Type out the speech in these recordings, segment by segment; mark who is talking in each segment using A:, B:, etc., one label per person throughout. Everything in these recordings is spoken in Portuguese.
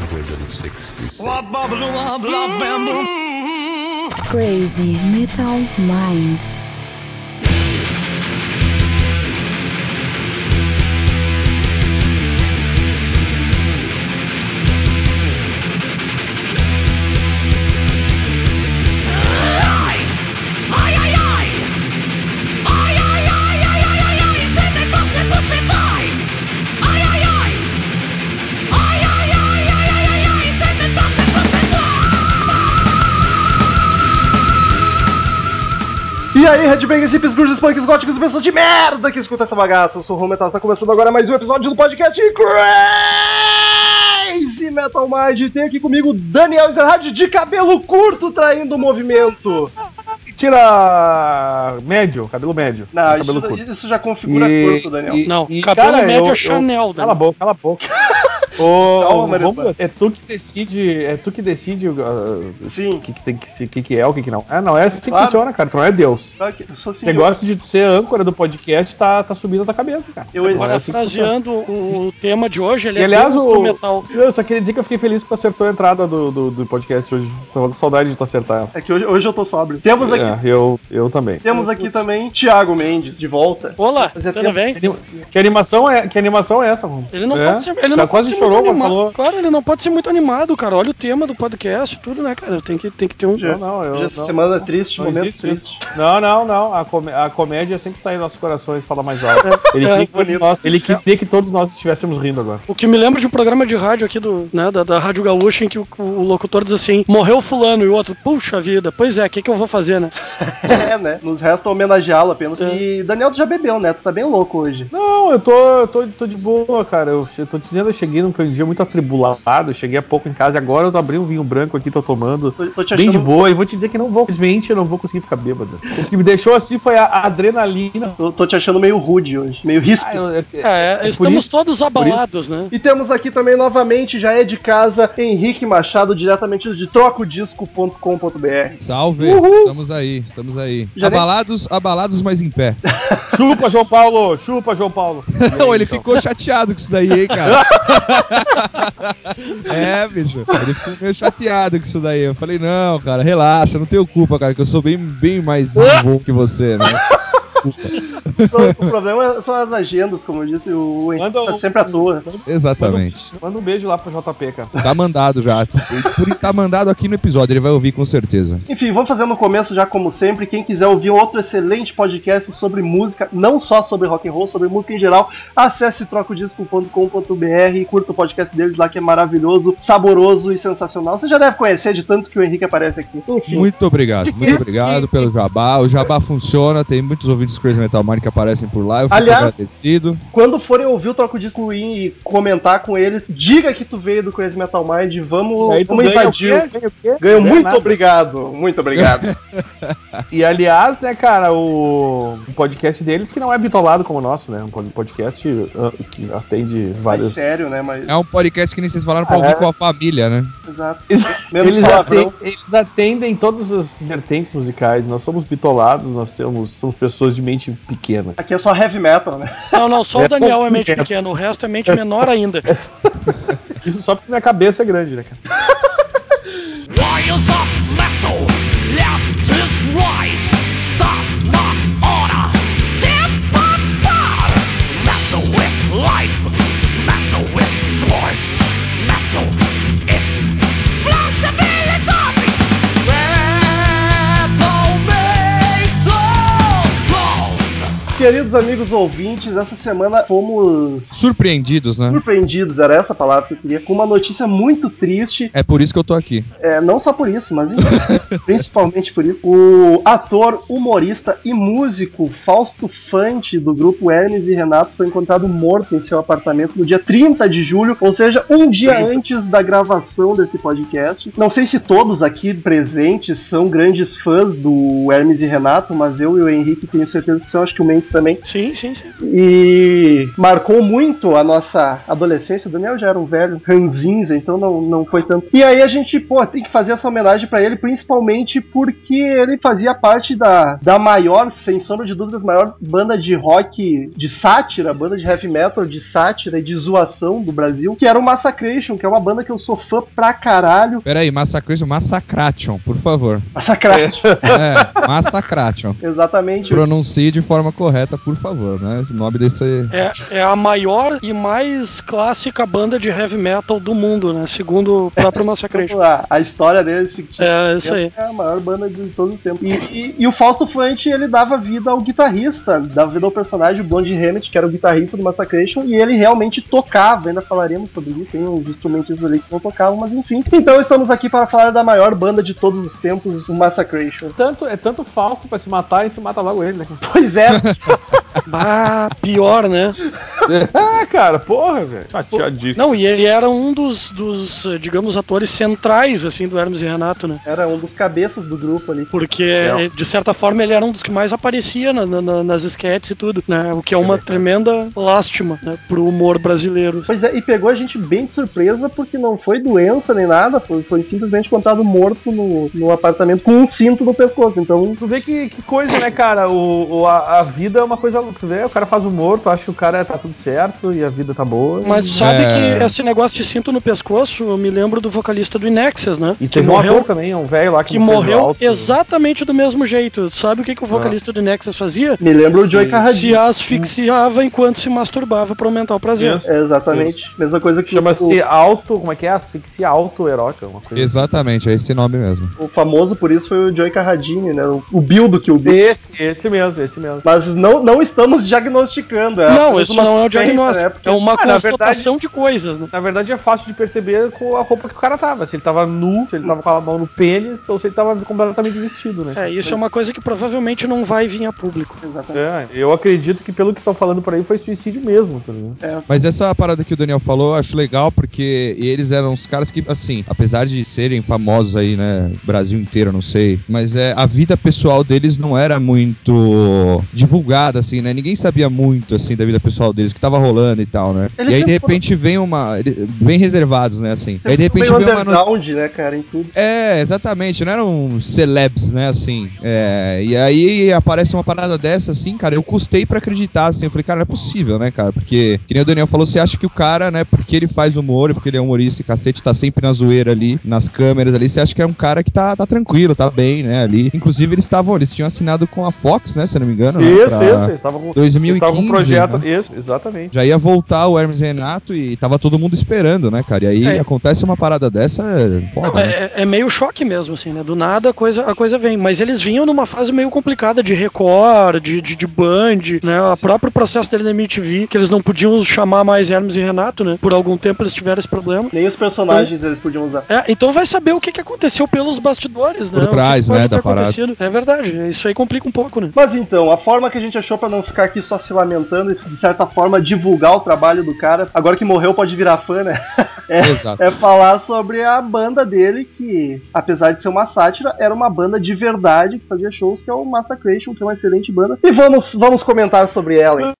A: 166.
B: Crazy Metal Mind.
C: Aí, Headbangers, hips, grunges, punks, góticos e pessoas de merda que escuta essa bagaça. Eu sou o Rometal, está começando agora mais um episódio do podcast Crazy Metal Mind. Tem aqui comigo Daniel Ezerhard de cabelo curto traindo o movimento.
D: Tira médio, cabelo médio.
C: Não,
D: cabelo
C: isso,
D: curto.
C: isso já configura
D: E-
C: curto, Daniel.
D: e-
E: Não,
D: e,
E: cabelo
D: cara,
E: médio
D: eu-
E: é Chanel,
D: eu-
E: Daniel.
D: Cala a boca, cala a boca. Ô, Romulo, é tu que decide, é tu que decide uh,
C: Sim.
D: o que, que, tem que, que, que é, o que, que não. Ah, não, é assim
C: Claro.
D: que funciona, cara. Tu não é Deus.
C: Claro
D: Você gosta de ser âncora do podcast, tá, tá subindo a tua cabeça, cara.
C: Eu
D: Agora é assim.
E: Parafraseando o, o tema de hoje, ele
D: E
E: é
D: aliás, o...
E: metal.
D: eu só queria dizer que eu fiquei feliz que tu acertou a entrada do, do, do podcast hoje. Tava com saudade de tu acertar ela.
C: É que hoje, hoje eu tô sóbrio. Temos aqui,
D: É, eu, eu também.
C: temos aqui também Thiago Mendes, de volta.
E: Olá, tudo
C: tempo-
E: bem?
D: Que animação é, que animação é essa, Romulo?
E: Ele não
D: É?
E: pode ser, ele não
D: quase
E: pode ser
D: chorou quando falou.
E: Claro, ele não pode ser muito animado, cara. Olha o tema do podcast, tudo, né, cara? Tem que, tem que ter um.
C: Já-
D: Não, não, eu.
C: Essa
D: não,
C: semana é
D: não,
C: triste,
D: não
C: momento
D: existe
C: triste.
D: Não, não, não. A, comé- a comédia sempre está em nossos corações, fala mais alto. Ele,
E: É,
D: queria que nós, ele queria que todos nós estivéssemos rindo agora.
E: O que me lembra de um programa de rádio aqui do, né, da, da Rádio Gaúcha, em que o, o locutor diz assim: morreu fulano, e o outro, puxa vida, pois é, o que, que eu vou fazer, né?
C: É, né? Nos resta homenageá-lo apenas.
E: É.
C: E Daniel, tu já bebeu, né? Tu tá bem louco hoje.
D: Não, eu tô, eu tô, tô de boa, cara. Eu, eu tô dizendo, eu cheguei num foi um dia muito atribulado. Eu cheguei há pouco em casa e agora eu tô abrindo um vinho branco aqui, tô tomando.
C: Tô, tô te
D: Bem de boa, e vou te dizer que não vou, simplesmente eu não vou conseguir ficar bêbado. O que me deixou assim foi a, a adrenalina.
C: Tô, tô te achando meio rude hoje, meio.
D: Ah, eu- é-
E: É,
D: por
E: estamos
D: isso-
E: todos abalados, né?
C: E temos aqui também novamente, já é de casa, Henrique Machado, diretamente de trocodisco.com.br.
F: Salve,
C: Uhul.
F: estamos aí, estamos aí.
C: Já nem-
F: abalados, abalados, mas em pé.
D: Chupa, João Paulo! Chupa, João Paulo! Aí,
F: Não, ele
D: então?
F: ficou chateado com isso daí, hein, cara. é, bicho. Ele ficou meio chateado com isso daí. Eu falei, não, cara, relaxa, não tenho culpa, cara, que eu sou bem, bem mais desenvolto que você, né?
C: O problema são as agendas, como eu disse, o Henrique tá sempre à toa.
F: Exatamente.
D: Manda um beijo lá pro JP, cara.
F: Tá mandado já. Por tá mandado aqui no episódio, ele vai ouvir com certeza.
C: Enfim, vamos fazer no começo já como sempre. Quem quiser ouvir outro excelente podcast sobre música, não só sobre rock and roll, sobre música em geral, acesse trocodisco.com.br e curta o podcast deles lá que é maravilhoso, saboroso e sensacional. Você já deve conhecer de tanto que o Henrique aparece aqui. Enfim,
F: Muito obrigado, muito obrigado pelo jabá. O jabá funciona, tem muitos ouvintes Crazy Metal Mind que aparecem por lá. Eu fico
C: Aliás-
F: agradecido.
C: quando forem ouvir o Troco Disco e comentar com eles, diga que tu veio do Crazy Metal Mind, vamos,
D: aí tu
C: vamos invadir.
D: quê? Ganha Ganha
C: muito
D: nada.
C: obrigado, muito obrigado.
D: E aliás, né, cara, o, podcast deles que não é bitolado como o nosso, né? Um podcast uh, que atende vários.
C: sério, né? Mas.
F: É um podcast que nem vocês falaram pra
D: É.
F: ouvir com a família, né?
C: Exato.
D: Eles, atendem, eles atendem todas as vertentes musicais. Nós somos bitolados, nós somos, somos pessoas de mente pequena.
C: Aqui é só heavy metal, né?
E: Não, não, só o
D: É só
E: Daniel é mente
D: pequeno.
E: pequeno, o resto é mente
D: É
E: menor
D: só-
E: ainda.
D: Isso só porque minha cabeça é grande, né, cara?
G: Strong.
C: Queridos amigos ouvintes, essa semana fomos
F: Surpreendidos, né?
C: surpreendidos, era essa a palavra que eu queria, com uma notícia muito triste.
F: É por isso que eu tô aqui.
C: É, não só por isso, mas principalmente por isso. O ator, humorista e músico Fausto Fante, do grupo Hermes e Renato, foi encontrado morto em seu apartamento no dia 30 de julho, ou seja, um dia antes da gravação desse podcast. Não sei se todos aqui presentes são grandes fãs do Hermes e Renato, mas eu e o Henrique tenho certeza que são, acho que o Mendes também.
E: Sim, sim, sim.
C: E marcou muito a nossa adolescência. O Daniel já era um velho ranzinza, então não, não foi tanto. E aí a gente, pô, tem que fazer essa homenagem pra ele, principalmente porque ele fazia parte da, da maior, sem sombra de dúvidas, maior banda de rock de sátira, banda de heavy metal de sátira e de zoação do Brasil, que era o Massacration, que é uma banda que eu sou fã pra caralho.
F: Peraí, Massacration, Massacration, por favor.
C: Massacration.
F: É, Massacration.
C: Exatamente.
F: Pronuncie de forma correta, por favor, né? Esse nome desse.
E: É, é a maior e mais clássica banda de heavy metal do mundo, né? Segundo o próprio Massacration.
C: A, a história deles fictícia.
E: É, isso aí.
C: É a maior banda de todos os tempos. E, e- e o Fausto Fante, ele dava vida ao guitarrista, dava vida ao personagem, o Blondie Hammett, que era o guitarrista do Massacration, e ele realmente tocava, ainda falaremos sobre isso, tem uns instrumentistas ali que não tocavam, mas enfim. Então estamos aqui para falar da maior banda de todos os tempos, o Massacration.
D: Tanto, é tanto Fausto pra se matar e se mata logo ele, né?
C: Pois é,
E: Ah, pior, né?
D: ah, cara, porra, velho. Chateadíssimo.
E: Não, e ele era um dos, dos, digamos, atores centrais, assim, do Hermes e Renato, né?
C: era um dos cabeças do grupo ali.
E: Porque, eh, de certa forma, ele era um dos que mais aparecia na- na- nas sketches e tudo, né? O que é uma tremenda lástima, né? Pro humor brasileiro.
C: Pois é, e pegou a gente bem de surpresa porque não foi doença nem nada, foi, foi simplesmente encontrado morto no, no apartamento com um cinto no pescoço. Então,
D: Tu vê que, que coisa, né, cara? O, o- a, a vida é uma coisa. Tu vê, o cara faz humor, tu acha que o cara tá tudo certo e a vida tá boa.
E: Mas sabe
F: É.
E: que esse negócio de cinto no pescoço, eu me lembro do vocalista do Inexus, né?
D: E
E: que
D: teve um
E: morreu,
D: ator também, um velho lá que,
E: que morreu
D: alto.
E: exatamente do mesmo jeito. Sabe o que, que o vocalista do Inexus fazia?
C: me lembra o Joey. Carradine.
E: Se asfixiava enquanto se masturbava pra aumentar o prazer.
D: Isso.
C: É, exatamente. Mesma coisa que
D: Chama-se
C: o,
D: auto. Como é que é? Asfixia autoerótica, uma coisa.
F: Exatamente, é esse nome mesmo.
C: o famoso por isso foi o Joey Carradine, né? O, o Bill do Kill Bill.
D: Esse, esse mesmo, esse mesmo.
C: Mas não, não estamos diagnosticando. É
E: Não, isso não é o
C: suspeita,
E: diagnóstico.
C: né? Porque-
E: É uma
D: Ah,
E: constatação de coisas, né?
D: Na verdade é fácil de perceber com a roupa que o cara tava. Se ele tava nu, se ele tava com a mão no pênis, ou se ele tava completamente vestido, né?
E: É, isso é uma coisa que provavelmente não vai vir a público.
C: Exatamente.
D: É, eu acredito que pelo que estão falando por aí foi suicídio mesmo, tá ligado?
F: Mas essa parada que o Daniel falou, eu acho legal, porque eles eram os caras que, assim, apesar de serem famosos aí, né, Brasil inteiro, eu não sei, mas é, a vida pessoal deles não era muito divulgada, assim, né? Ninguém sabia muito, assim, da vida pessoal deles, o que tava rolando e tal, né?
C: Eles
F: e aí, de repente, vem uma... Bem reservados, né, assim. E aí, de repente, vem uma... no-
C: underground, né, cara, em tudo.
F: É, exatamente, não eram celebs, né, assim. É, e aí aparece uma parada dessa, assim, cara, eu custei pra acreditar, assim. Eu falei, cara, não é possível, né, cara? Porque, que nem o Daniel falou, você acha que o cara, né, porque ele faz humor, e porque ele é humorista e cacete, tá sempre na zoeira ali, nas câmeras ali, você acha que é um cara que tá, tá tranquilo, tá bem, né, ali. Inclusive, eles estavam, eles tinham assinado com a Fox, né, se eu não me engano. né,
D: Isso,
F: pra
D: isso, eles estavam com, eles
F: 2015,
D: estavam com um projeto.
F: né?
D: Isso, exatamente.
F: Já ia voltar o Hermes e Renato e tava todo mundo esperando, né, cara? E aí
E: É.
F: acontece uma parada dessa, é foda,
E: Não,
F: né?
E: é, é meio choque mesmo, assim, né? Do nada a coisa, a coisa vem. Mas eles vinham numa fase meio complicada de Record, de, de, de Band, né? O próprio processo dele na MTV, que eles não podiam chamar mais Hermes e Renato, né? Por algum tempo eles tiveram esse problema.
C: Nem os personagens eles podiam usar.
E: É, então vai saber o que, que aconteceu pelos bastidores, né?
F: Por trás, né, da parada.
E: É verdade, isso aí complica um pouco, né?
C: Mas então, a forma que a gente achou pra não ficar aqui só se lamentando e de certa forma divulgar o trabalho do cara, agora que morreu pode virar fã, né? É, é falar sobre a banda dele, que apesar de ser uma sátira, era uma banda de verdade que fazia shows, que é o Massacration, que é uma excelente banda. E vamos, vamos comentar sobre ela. hein?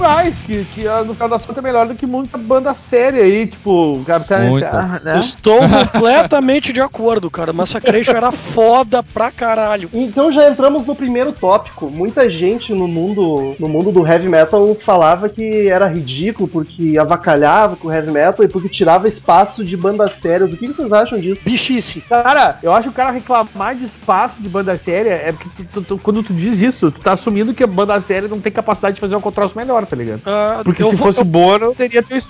D: Mais, que, que ah, no final das contas é melhor do que muita banda séria aí, tipo, Capitão ah, né?
E: Estou completamente de acordo, cara. Massacration era foda pra caralho.
C: Então já entramos no primeiro tópico. Muita gente no mundo, no mundo do heavy metal falava que era ridículo porque avacalhava com o heavy metal e porque tirava espaço de bandas sérias. O que vocês acham disso?
E: Bichice.
D: Cara, eu acho que o cara reclamar de espaço de banda séria é porque tu- tu- tu- quando tu diz isso, tu tá assumindo que a banda séria não tem capacidade de fazer uma troço melhor, tá ligado?
E: Ah,
D: Porque se
E: vou-
D: fosse
E: eu-
D: boa, não teria, teu,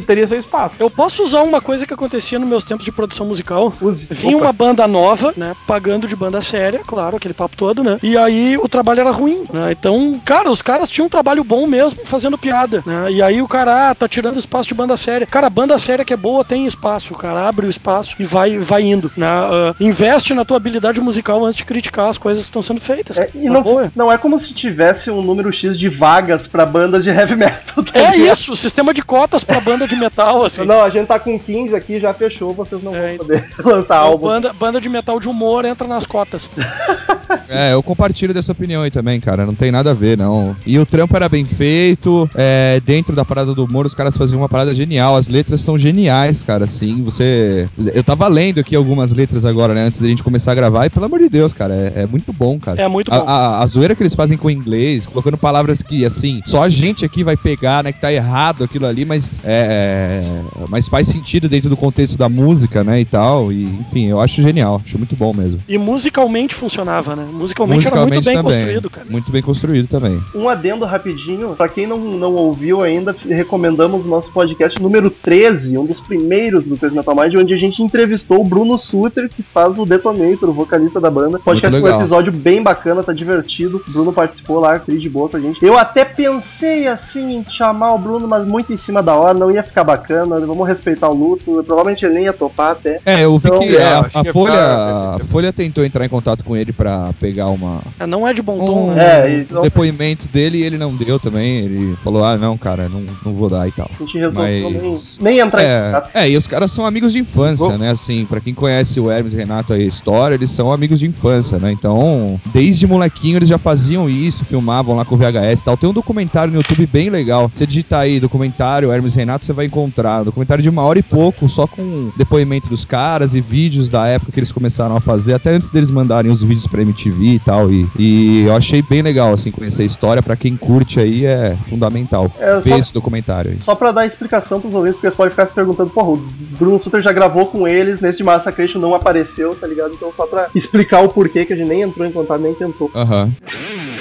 D: teria seu espaço.
E: Eu posso usar uma coisa que acontecia nos meus tempos de produção musical.
C: Use.
E: Vinha uma banda nova, né? Pagando de banda séria, claro, aquele papo todo, né? E aí o trabalho era ruim, né? Então, cara, os caras tinham um trabalho bom mesmo fazendo piada, né? E aí o cara, ah, tá tirando espaço de banda séria. Cara, banda séria que é boa tem espaço. O cara abre o espaço e vai, vai indo, né? Ah, investe na tua habilidade musical antes de criticar as coisas que estão sendo feitas.
C: É, e
E: Na
C: não,
E: boa.
C: não é como se tivesse um número X de vagas pra bandas de heavy metal. tá
E: É
C: ligado?
E: isso, sistema de cotas pra banda de metal, assim.
C: Não, a gente tá com 15 aqui, já fechou, vocês não
E: É,
C: vão poder lançar álbum.
E: Banda, banda de metal de humor entra nas cotas.
F: É, eu compartilho dessa opinião aí também, cara. Não tem nada a ver, não. E o trampo era bem feito. é, dentro da parada do humor, os caras faziam uma parada genial. As letras são geniais, cara. Assim, você. Eu tava lendo aqui algumas letras agora, né? Antes da gente começar a gravar. E pelo amor de Deus, cara, é, é muito bom, cara.
E: É muito
F: A,
E: bom.
F: a, a zoeira que eles fazem com o inglês, colocando palavras que, assim, só a gente aqui vai pegar, né? Que tá errado aquilo ali, mas é, é, mas faz sentido dentro do contexto da música, né? E tal. E, enfim, eu acho genial. Acho muito bom mesmo.
E: E musicalmente funcionava, né? Musicalmente, era muito bem
F: também.
E: construído, cara.
F: Muito bem construído também.
C: Um adendo rapidinho, pra quem não, não ouviu ainda, recomendamos o nosso podcast número 13, um dos primeiros do Crazy Metal Mind, onde a gente entrevistou o Bruno Suter, que faz o Detonator, o vocalista da banda. O podcast foi um episódio bem bacana, tá divertido. O Bruno participou lá, fez de boa com a gente. Eu até pensei assim em chamar o Bruno, mas muito em cima da hora, não ia ficar bacana. Vamos respeitar o luto. Provavelmente ele nem ia topar até.
F: É, eu vi
C: Então,
F: que
D: é,
F: a,
D: acho que
F: a
D: é
F: Folha,
D: pra-
F: a Folha tentou entrar em contato com ele pra pegar uma,
E: É, não é de bom tom,
F: um,
E: né?
C: É, então-
F: depoimento dele e ele não deu também. Ele falou, ah, não, cara, não, não vou dar e tal.
C: A gente resolveu
F: Mas-
C: nem, nem entrar em
F: É,
C: contato.
F: é, e os caras são amigos de infância, né? Assim, pra quem conhece o Hermes e Renato aí, a história, eles são amigos de infância, né? Então, desde molequinho eles já faziam isso, filmavam lá com VHS e tal. Tem um documentário no YouTube bem legal. Você digitar aí documentário Hermes Renato, você vai encontrar. Um documentário de uma hora e pouco, só com depoimento dos caras e vídeos da época que eles começaram a fazer, até antes deles mandarem os vídeos pra MTV e tal. E, e eu achei bem legal, assim, conhecer a história. Pra quem curte aí, é fundamental.
C: É,
F: ver
C: só-
F: esse documentário aí.
C: Só pra dar explicação pros ouvintes, porque eles podem ficar se perguntando, porra, o Bruno Sutter já gravou com eles, nesse de Massacration não apareceu, tá ligado? Então só pra explicar o porquê que a gente nem entrou em contato, nem tentou.
F: Aham.
G: Far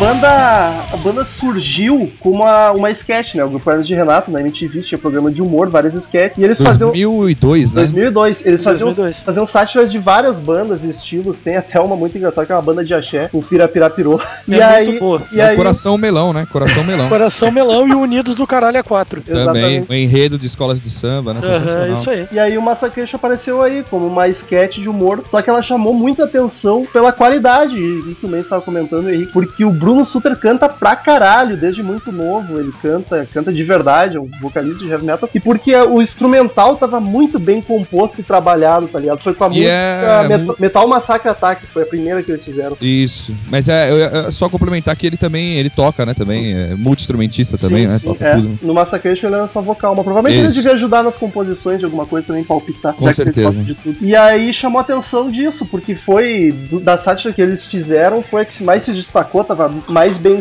C: banda, banda surgiu com uma, uma sketch, né? O grupo Hermes de Renato, na MTV, tinha programa de humor, várias sketches, e eles faziam...
F: 2002, né?
C: 2002, eles faziam,
E: 2002.
C: faziam sátiras de várias bandas e estilos, tem até uma muito engraçada, que é uma banda de axé, o Pirapirapirô.
E: É
C: e
E: muito
C: aí,
E: boa.
C: e
F: É
C: aí
F: o Coração Melão, né? Coração Melão.
E: Coração Melão e Unidos do Caralho a 4.
F: Também,
C: Exatamente.
F: o enredo de escolas de samba, né? Sensacional.
E: isso aí.
C: E aí o Massacration apareceu aí como uma sketch de humor, só que ela chamou muita atenção pela qualidade, e que o Mendes estava comentando aí, porque o Bruno Suter canta pra caralho, desde muito novo, ele canta, canta de verdade, é um vocalista de heavy metal, e porque o instrumental tava muito bem composto e trabalhado, tá ligado? Foi com a
F: E
C: música
F: é
C: Met-
F: mu-
C: Metal Massacre Attack, foi a primeira que eles fizeram.
F: Isso. Mas é, é só complementar que ele também, ele toca, né? Também, é multi-instrumentista também,
C: Sim,
F: né?
C: sim,
F: toca
C: é.
F: tudo.
C: No Massacration ele era só vocal, mas provavelmente ele
F: Isso.
C: devia ajudar nas composições de alguma coisa também, palpitar.
F: Com
C: ele
F: certeza.
C: E aí chamou a atenção disso, porque foi da sátira que eles fizeram, foi a que mais se destacou, tava mais bem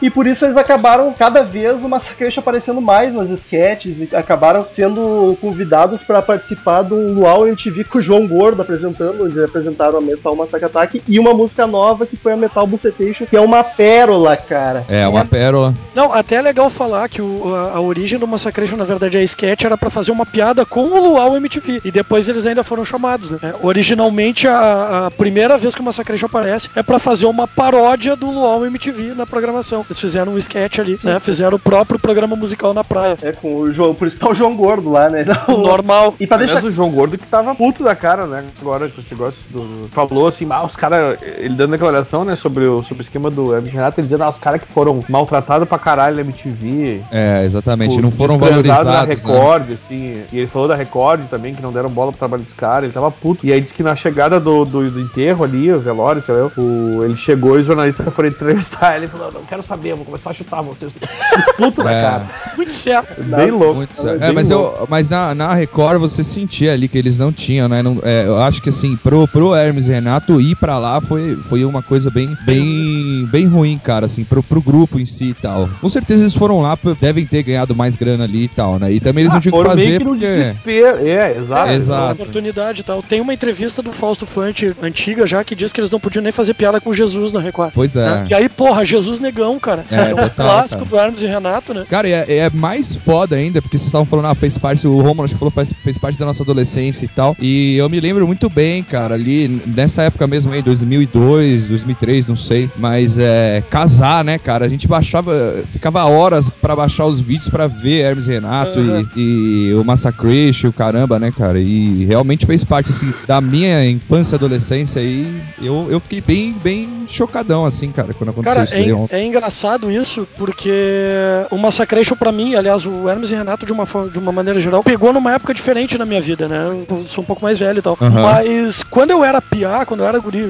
C: e por isso eles acabaram cada vez o Massacration aparecendo mais nas sketches e acabaram sendo convidados para participar do Luau MTV com o João Gordo apresentando, onde eles apresentaram a Metal Massacre Attack e uma música nova que foi a Metal Bucetation, que é uma pérola, cara.
F: É, uma pérola.
E: Não, até é legal falar que o- a, a origem do Massacration, na verdade, a sketch era pra fazer uma piada com o Luau MTV. E depois eles ainda foram chamados, né? É, originalmente, a, a primeira vez que o Massacration aparece é pra fazer uma paródia do Luau MTV na programação. Eles fizeram um sketch ali, né? Fizeram o próprio programa musical na praia.
C: É, com o João, por isso tá o João Gordo lá, né? Então,
E: Normal.
C: E pra deixar
D: Aliás, o João Gordo que tava puto da cara, né? Agora com esse negócio do. Falou assim, ah, os caras. Ele dando declaração, né, sobre o, sobre o esquema do Hermes Renato, ele dizendo, ah, os caras que foram maltratados pra caralho na MTV.
F: É, exatamente.
D: tipo,
F: não foram valorizados.
D: na
F: né?
D: Record, assim. E ele falou da Record também, que não deram bola pro trabalho dos caras, ele tava puto. E aí disse que na chegada do, do, do enterro ali, o velório, sei lá, o, ele chegou e os jornalistas foram entrevistar ele e falou, não quero saber, vou começar a chutar vocês. Puto da
F: É.
D: cara.
E: Muito certo.
D: Bem louco.
F: Muito certo.
C: bem
F: É, mas, eu, mas na, na Record você sentia ali que eles não tinham, né? Não- é, eu acho que assim, pro, pro Hermes e Renato ir pra lá foi, foi uma coisa bem, bem, bem ruim, cara, assim, pro, pro grupo em si e tal. Com certeza eles foram lá, devem ter ganhado mais grana ali e tal, né? E também eles não
D: Ah,
F: tinham o que fazer.
D: meio que no
F: porque-
D: desespero. É, exato.
F: É, exato.
E: Oportunidade e tal. Tem uma entrevista do Fausto Fante antiga já que diz que eles não podiam nem fazer piada com Jesus na Record.
F: Pois é.
E: Né? E aí, porra, Jesus negão, cara.
F: É,
E: um
F: total,
E: clássico
F: cara.
E: do Hermes e Renato, né?
F: Cara, é, é mais foda ainda, porque vocês estavam falando, ah, fez parte, o Romulo acho que falou, faz, fez parte da nossa adolescência e tal. E eu me lembro muito bem, cara, ali nessa época mesmo aí, 2002, 2003, não sei. Mas é. Casar, né, cara? A gente baixava, ficava horas pra baixar os vídeos pra ver Hermes e Renato
E: Uhum.
F: e, e o Massacration, o caramba, né, cara? E realmente fez parte, assim, da minha infância e adolescência e eu, eu fiquei bem, bem chocadão, assim, cara, quando aconteceu
E: Cara,
F: isso
E: é, é engraçado isso, porque o Massacration pra mim, aliás, o Hermes e Renato, de uma, forma- de uma maneira geral, pegou numa época diferente na minha vida, né? Eu sou um pouco mais velho e tal.
F: Aham.
E: Mas quando eu era piá, quando eu era guri,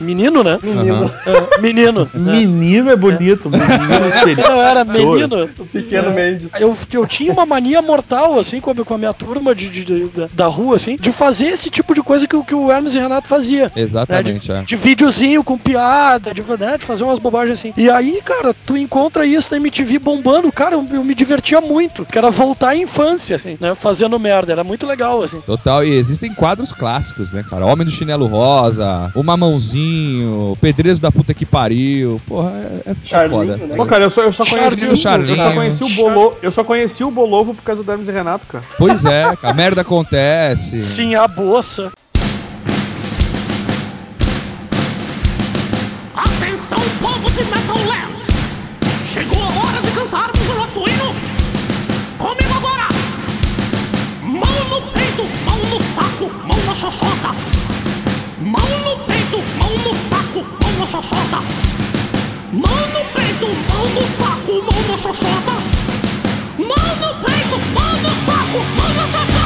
E: menino, né?
C: Menino,
F: Aham.
E: Eh, menino. né?
D: Menino é bonito, menino querido.
E: Quando eu era menino,
C: o pequeno Mendes.
E: eu, eu tinha uma mania mortal, assim, com a, com a minha turma de, de- de- da, da rua, assim, de fazer esse tipo de coisa que, o- que o Hermes e Renato fazia. né?
F: Exatamente, é.
E: De videozinho com piada, de, né, de fazer umas bobagens assim. E aí, cara, tu encontra isso na MTV bombando, cara, eu, eu me divertia muito. Que era voltar à infância, assim, né? Fazendo merda. Era muito legal, assim.
F: Total, e existem quadros clássicos, né, cara? Homem do Chinelo Rosa, O Mamãozinho, Pedreiros da Puta que Pariu. Porra, é, é
C: Charlinho,
F: foda.
C: né?
D: Pô, cara, eu só, eu só conheci,
E: Charlinho,
D: o, eu só conheci o Bolovo, eu só conheci o Bolovo por causa do Hermes e Renato, cara.
F: Pois é, cara, a merda acontece.
E: Sim, a bolsa.
G: Atenção, xoxota! Mão no peito, mão no saco, mão na xoxota! Mão no peito, mão no saco, mão na xoxota! Mão no peito, mão no saco, mão na xoxota!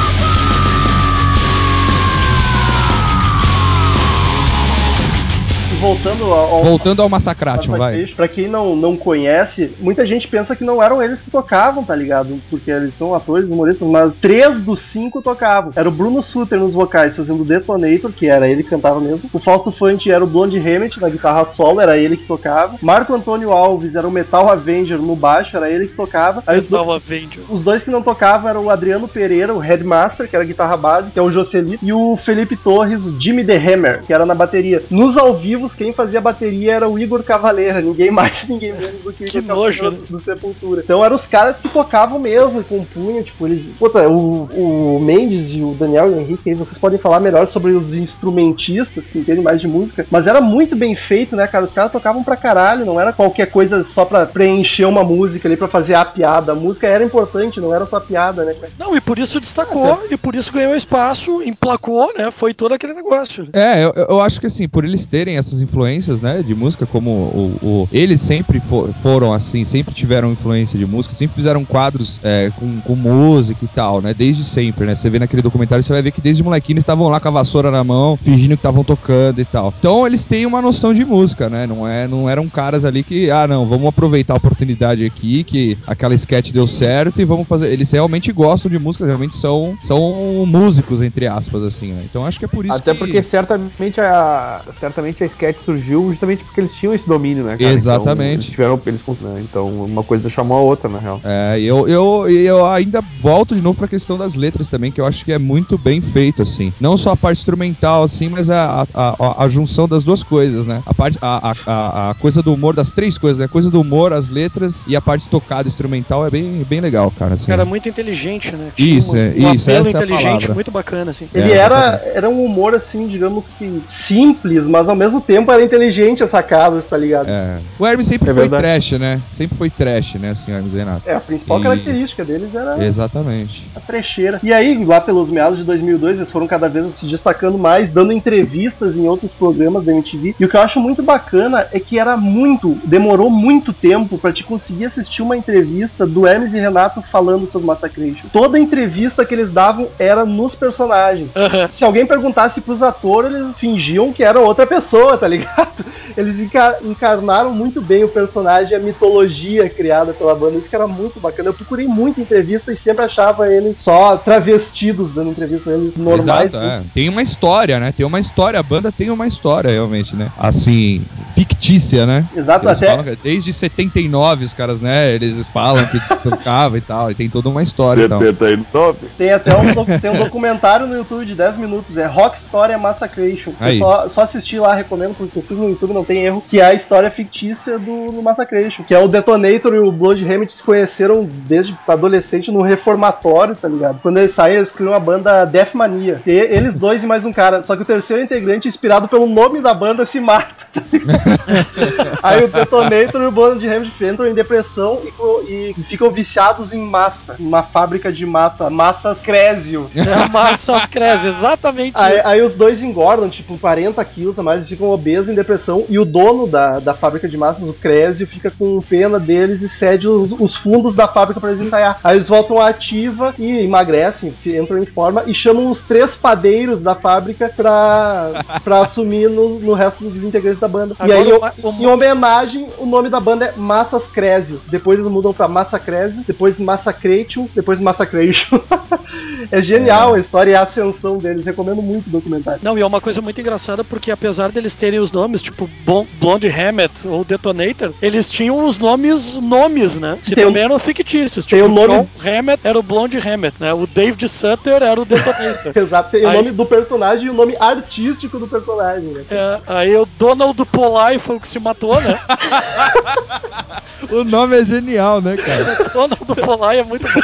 C: Voltando ao,
F: Voltando ao Massacration, vai.
C: Pra quem não, não conhece, muita gente pensa que não eram eles que tocavam, tá ligado? Porque eles são atores, humoristas, mas três dos cinco tocavam. Era o Bruno Suter nos vocais fazendo Detonator, que era ele que cantava mesmo. O Fausto Fante era o Blonde Hammett na guitarra solo, era ele que tocava. Marco Antônio Alves era o Metal Avenger no baixo, era ele que tocava. Aí os dois,
E: Avenger.
C: os dois que não tocavam eram o Adriano Pereira, o Headmaster, que era a guitarra base, que é o Jocelito, e o Felipe Torres, o Jimmy The Hammer, que era na bateria. Nos ao vivos, quem fazia a bateria era o Igor Cavaleira, ninguém mais, ninguém menos do que o
E: Que
C: Igor
E: nojo, né?
C: do Sepultura. Então eram os caras que tocavam mesmo e compunham, tipo, eles. Puta, o, o Mendes e o Daniel e o Henrique aí, vocês podem falar melhor sobre os instrumentistas que entendem mais de música, mas era muito bem feito, né, cara? Os caras tocavam pra caralho, não era qualquer coisa só pra preencher uma música ali, pra fazer a piada. A música era importante, não era só piada, né, cara?
E: Não, e por isso destacou, e por isso ganhou espaço, emplacou, né? Foi todo aquele negócio.
F: É, eu, eu acho que assim, por eles terem essas influências, né, de música, como o, o- eles sempre fo- foram assim, sempre tiveram influência de música, sempre fizeram quadros é, com, com música e tal, né, desde sempre, né, você vê naquele documentário, você vai ver que desde molequinho eles estavam lá com a vassoura na mão, fingindo que estavam tocando e tal. Então eles têm uma noção de música, né, não é, não eram caras ali que, ah, não, vamos aproveitar a oportunidade aqui, que aquela sketch deu certo e vamos fazer, eles realmente gostam de música, realmente são, são músicos, entre aspas, assim, né, então acho que é por isso
D: Até
F: que...
D: porque certamente a, certamente a sketch surgiu justamente porque eles tinham esse domínio, né, cara?
F: Exatamente.
D: Então, eles tiveram, eles, né? Então uma coisa chamou a outra, na real.
F: É, e eu, eu, eu ainda volto de novo pra questão das letras também, que eu acho que é muito bem feito, assim. Não só a parte instrumental, assim, mas a, a, a, a junção das duas coisas, né? A, parte, a, a, a, coisa do humor, das três coisas, né? A coisa do humor, as letras e a parte tocada instrumental é bem, bem legal, cara. Assim.
E: Cara, muito inteligente, né? Tinha
F: Isso,
E: um,
F: é,
E: um
F: isso,
E: apelo
F: essa é a
E: inteligente,
F: palavra.
E: muito bacana, assim.
C: Ele
F: É,
C: era, era um humor, assim, digamos que simples, mas ao mesmo tempo era inteligente as sacadas, tá ligado?
F: É. O Hermes sempre
D: É
F: foi
D: verdade.
F: trash, né? Sempre foi trash, né, assim, Hermes e Renato.
C: É, a principal
F: E-
C: característica deles era
F: Exatamente.
C: a trecheira. E aí, lá pelos meados de 2002, eles foram cada vez se destacando mais, dando entrevistas em outros programas da MTV. E o que eu acho muito bacana é que era muito, demorou muito tempo pra te conseguir assistir uma entrevista do Hermes e Renato falando sobre Massacration. Toda entrevista que eles davam era nos personagens.
E: Aham.
C: Se alguém perguntasse pros atores, eles fingiam que era outra pessoa, tá ligado? Eles enca- encarnaram muito bem o personagem, a mitologia criada pela banda. Isso que era muito bacana. Eu procurei muita entrevista e sempre achava eles só travestidos dando entrevista, eles normais.
F: Exato,
C: né?
F: é. Tem uma história, né? Tem uma história, a banda tem uma história, realmente, né? Assim, fictícia, né?
C: Exato,
F: Eles
C: até.
F: falam desde 79 os caras, né? Eles falam que tocava e tal, e tem toda uma história então.
A: 79?
C: Tem até um, tem um documentário no YouTube de 10 minutos, é Rock Story Massacration. Só, só assistir lá, recomendo, porque pesquisa no YouTube não tem erro, que é a história fictícia do, do Massacration. Que é o Detonator e o Blood Hamlet se conheceram desde adolescente no reformatório, tá ligado? Quando eles saem, eles criam a banda Death Mania. E eles dois e mais um cara. Só que o terceiro integrante, inspirado pelo nome da banda, se mata. Aí o Detonator e o Blood Hamlet entram em depressão e, e ficam viciados em massa. Uma fábrica de massa, massas Crésio.
E: É massas cresce, exatamente
C: Aí,
E: isso.
C: aí os dois engordam, tipo, 40 quilos a mais, e ficam obesos em depressão. E o dono da, da fábrica de massas, o Crésio, fica com pena deles e cede os, os fundos da fábrica pra eles ensaiar. Aí eles voltam à ativa e emagrecem, entram em forma e chamam os três padeiros da fábrica pra, pra assumir no, no resto dos integrantes da banda.
E: Agora
C: e aí,
E: o o
C: em homenagem, o nome da banda é Massas Crésio. Depois eles mudam pra Massacrésio, depois Massacration, depois Massacration. é genial a história e a ascensão deles. Recomendo muito o documentário.
E: Não, e é uma coisa muito engraçada porque apesar deles terem os nomes, tipo Blon- Blonde Hammett ou Detonator, eles tinham os nomes nomes, né? Que
C: Tem o-
E: também eram fictícios. Tipo,
C: o nome-
E: John Hammett era o Blonde Hammett, né? O David Sutter era o Detonator.
C: Exato, tem o
E: Aí-
C: nome do personagem e o nome artístico do personagem, né?
E: É, aí o Donald Polai foi o que se matou, né?
F: O nome é genial, né, cara?
E: Donald Polai é muito bom.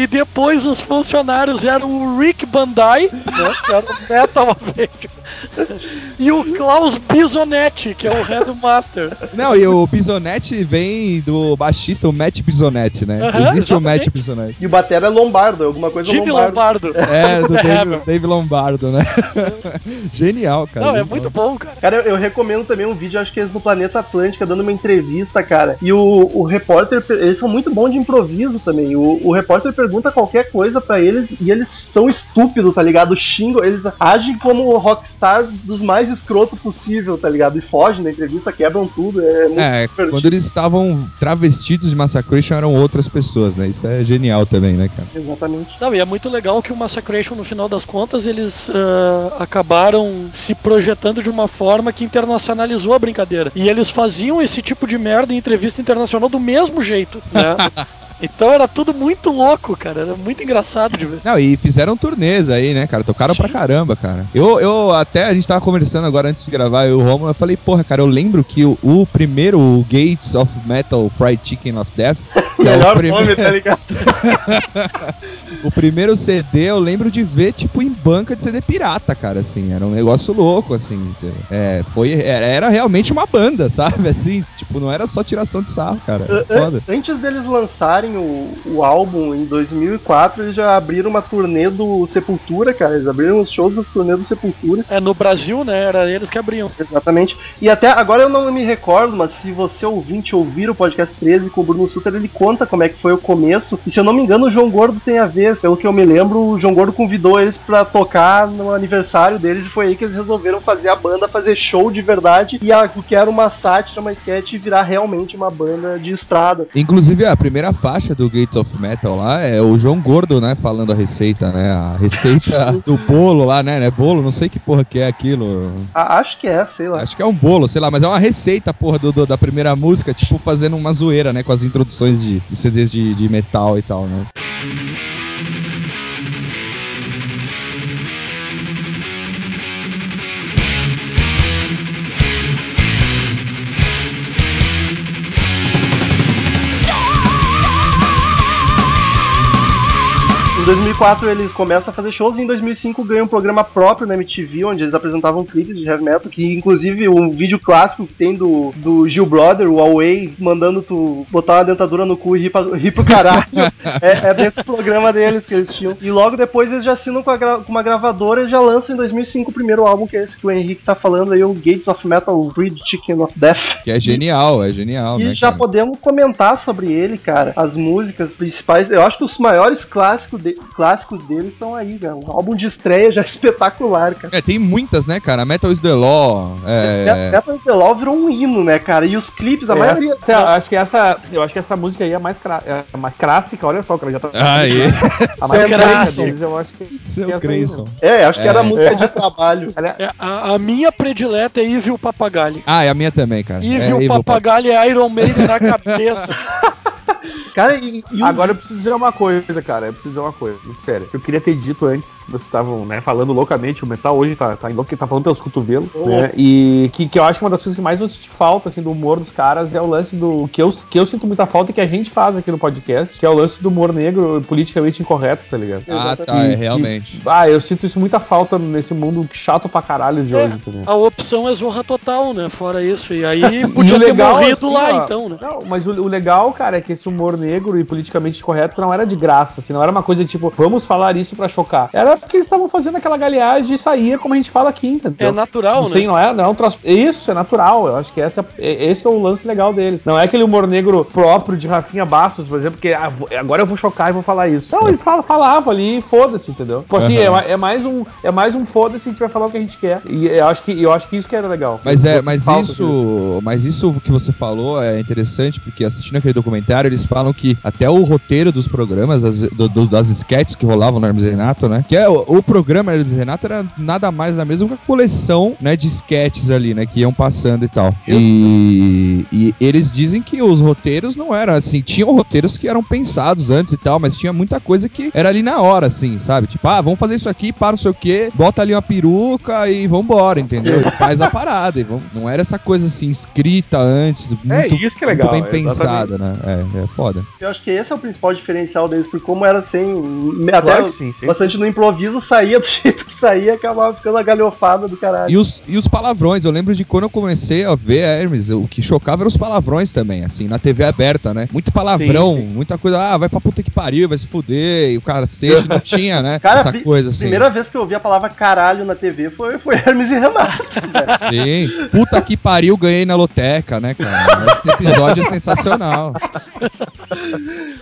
E: E depois os funcionários eram o Rick Bandai, né, que era o Metal Avenger, e o Klaus Bisonetti, que é o Headmaster.
F: Não, e o Bisonetti vem do baixista, o Matt Bisonetti, né? Existe o Matt
E: exatamente.
F: Bisonetti.
C: E o Batera é Lombardo, é alguma coisa
E: Jimmy
C: Lombardo.
E: Lombardo.
F: É, do Dave,
E: Hammer.
F: Dave Lombardo, né? Genial, cara.
E: Não, é muito bom, cara.
C: Cara, eu, eu recomendo também um vídeo, acho que eles no Planeta Atlântica, dando uma entrevista, cara. E o, o repórter, eles são muito bons de improviso também. O, o repórter pergunta qualquer coisa pra eles e eles são estúpidos, tá ligado? Xingam, eles agem como o rockstar dos mais escroto possível, tá ligado? E fogem da entrevista, quebram tudo. É muito
F: É, quando eles estavam travestidos de Massacration eram outras pessoas, né? Isso é genial também, né, cara?
C: Exatamente.
E: Não, e é muito legal que o Massacration, no final das contas, eles ah, acabaram se projetando de uma forma que internacionalizou a brincadeira. E eles faziam esse tipo de merda em entrevista internacional do mesmo jeito, né? Então era tudo muito louco, cara. Era muito engraçado de ver.
F: Não, e fizeram turnês aí, né, cara? Tocaram pra
E: Sim.
F: caramba, cara. Eu, eu até, a gente tava conversando agora antes de gravar, eu e o Romulo, eu falei, porra, cara, eu lembro que o, o primeiro o Gates of Metal Fried Chicken of Death, que é o,
C: Melhor
F: prime-
C: nome, tá ligado?
F: o primeiro CD, eu lembro de ver, tipo, em banca de CD pirata, cara, assim, era um negócio louco, assim. É, foi, era, era realmente uma banda, sabe? Assim, tipo, não era só tiração de sarro, cara. Era foda.
C: Antes deles lançarem o, o álbum em 2004, eles já abriram uma turnê do Sepultura, cara. Eles abriram os shows da turnê do Sepultura.
E: É, no Brasil, né? Era eles que abriam.
C: Exatamente. E até agora eu não me recordo, mas se você ouvinte ouvir o podcast 13 com o Bruno Sutter, ele conta como é que foi o começo. E se eu não me engano, o João Gordo tem a ver. Pelo que eu me lembro, o João Gordo convidou eles pra tocar no aniversário deles e foi aí que eles resolveram fazer a banda, fazer show de verdade. E o que era uma sátira, uma sketch, virar realmente uma banda de estrada.
F: Inclusive, a primeira faixa do Gates of Metal lá é o João Gordo, né, falando a receita, né? A receita do bolo lá, né? né, Bolo, não sei que porra que é aquilo.
C: Acho que é, sei lá.
F: Acho que é um bolo, sei lá, mas é uma receita, porra, do, do- da primeira música, tipo, fazendo uma zoeira, né? Com as introduções de, de CDs de, de metal e tal, né?
C: 2004 eles começam a fazer shows e em 2005 ganham um programa próprio na MTV, onde eles apresentavam clipes de heavy metal, que inclusive um vídeo clássico que tem do, do Gil Brother, o Huawei, mandando tu botar uma dentadura no cu e rir, pra- rir pro caralho. é, é desse programa deles que eles tinham. E logo depois eles já assinam com, gra- com uma gravadora e já lançam em 2005 o primeiro álbum, que é esse que o Henrique tá falando aí, o Gates of Metal Breed Chicken of Death.
F: Que é genial, é genial,
C: E
F: né?
C: já
F: cara?
C: podemos comentar sobre ele, cara. As músicas principais. Eu acho que os maiores clássicos, de- clássicos clássicos deles estão aí, cara. Um álbum de estreia já espetacular, cara.
F: É, tem muitas, né, cara? Metal is the Law. É...
C: Metal is the Law virou um hino, né, cara? E os clipes, a maioria.
D: Essa- acho que essa, eu acho que essa música aí é mais, cra- é mais clássica, olha só, o cara já tá.
F: Aí.
D: a mais
C: Seu
D: clássica deles, eu acho que.
F: Seu Grayson.
C: É, acho que era
F: É.
C: música de trabalho.
D: É-
E: É, a, a minha predileta é Evil Papagalho.
F: Ah, é a minha também, cara.
E: Evil
F: é, Evil
E: Papagalho é Iron Maiden na cabeça.
C: Cara, e, e
D: Agora eu preciso dizer uma coisa, cara. Eu preciso dizer uma coisa, muito sério. Que eu queria ter dito antes, vocês estavam, né, falando loucamente, o metal hoje tá, tá, enlouque- tá falando pelos cotovelos,
C: Oh.
D: né? E que, que eu acho que uma das coisas que mais eu senti falta, assim, do humor dos caras é o lance do. Que eu, que eu sinto muita falta e que a gente faz aqui no podcast, que é o lance do humor negro politicamente incorreto, tá ligado?
F: Ah, tá,
D: Que-
F: é, realmente.
D: Ah, eu sinto isso muita falta nesse mundo chato pra caralho de
E: É.
D: hoje também.
E: A opção é Zorra Total, né? Fora isso. E aí podia
D: E o
E: ter
D: legal,
E: morrido
D: assim,
E: lá,
D: ó,
E: então, né?
D: Não, mas o, o legal, cara, é que esse humor negro e politicamente correto não era de graça, assim, não era uma coisa tipo, vamos falar isso pra chocar. Era porque eles estavam fazendo aquela galeagem e saía como a gente fala aqui, entendeu?
E: É natural,
D: Tipo, Sim,
E: né?
D: não é, não é um troço- Isso, é natural. Eu acho que essa, é- esse é o lance legal deles. Não é aquele humor negro próprio de Rafinha Bastos, por exemplo, que ah, agora eu vou chocar e vou falar isso. Não, eles falam, falavam ali e foda-se, entendeu? Tipo assim,
F: Aham.
D: é, é mais um, é mais um foda-se, a gente vai falar o que a gente quer. E eu acho que, eu acho que isso que era legal.
F: Mas é, mas isso, mas isso que você falou é interessante porque assistindo aquele documentário eles falam que até o roteiro dos programas, as- do- do- das sketches que rolavam no Hermes Renato, né? Que é o, o programa Hermes Renato era nada mais que uma coleção, né, de sketches ali, né, que iam passando e tal. E, e eles dizem que os roteiros não eram assim, tinham roteiros que eram pensados antes e tal, mas tinha muita coisa que era ali na hora, assim, sabe? Tipo, ah, vamos fazer isso aqui, para não sei o quê, bota ali uma peruca e vambora, entendeu? E faz a parada. E vamos... Não era essa coisa assim, escrita antes, muito,
D: É isso que é legal,
F: bem
D: é,
F: pensada, né? É, é foda.
C: Eu acho que esse é o principal diferencial deles, porque como era sem. Até
D: Claro que sim, sim.
C: bastante no improviso, saía do jeito que saía, acabava ficando a galhofada do caralho.
F: E os, e os palavrões, eu lembro de quando eu comecei a ver a Hermes, o que chocava eram os palavrões também, assim, na TV aberta, né? Muito palavrão,
D: Sim,
F: muita coisa, ah, vai pra puta que pariu, vai se fuder, e o cara seja, não tinha, né?
C: Cara,
F: Essa coisa assim.
C: Primeira vez que eu ouvi a palavra caralho na TV foi, foi Hermes e Renato.
F: Sim, puta que pariu, ganhei na loteca, né, cara? Esse episódio é sensacional.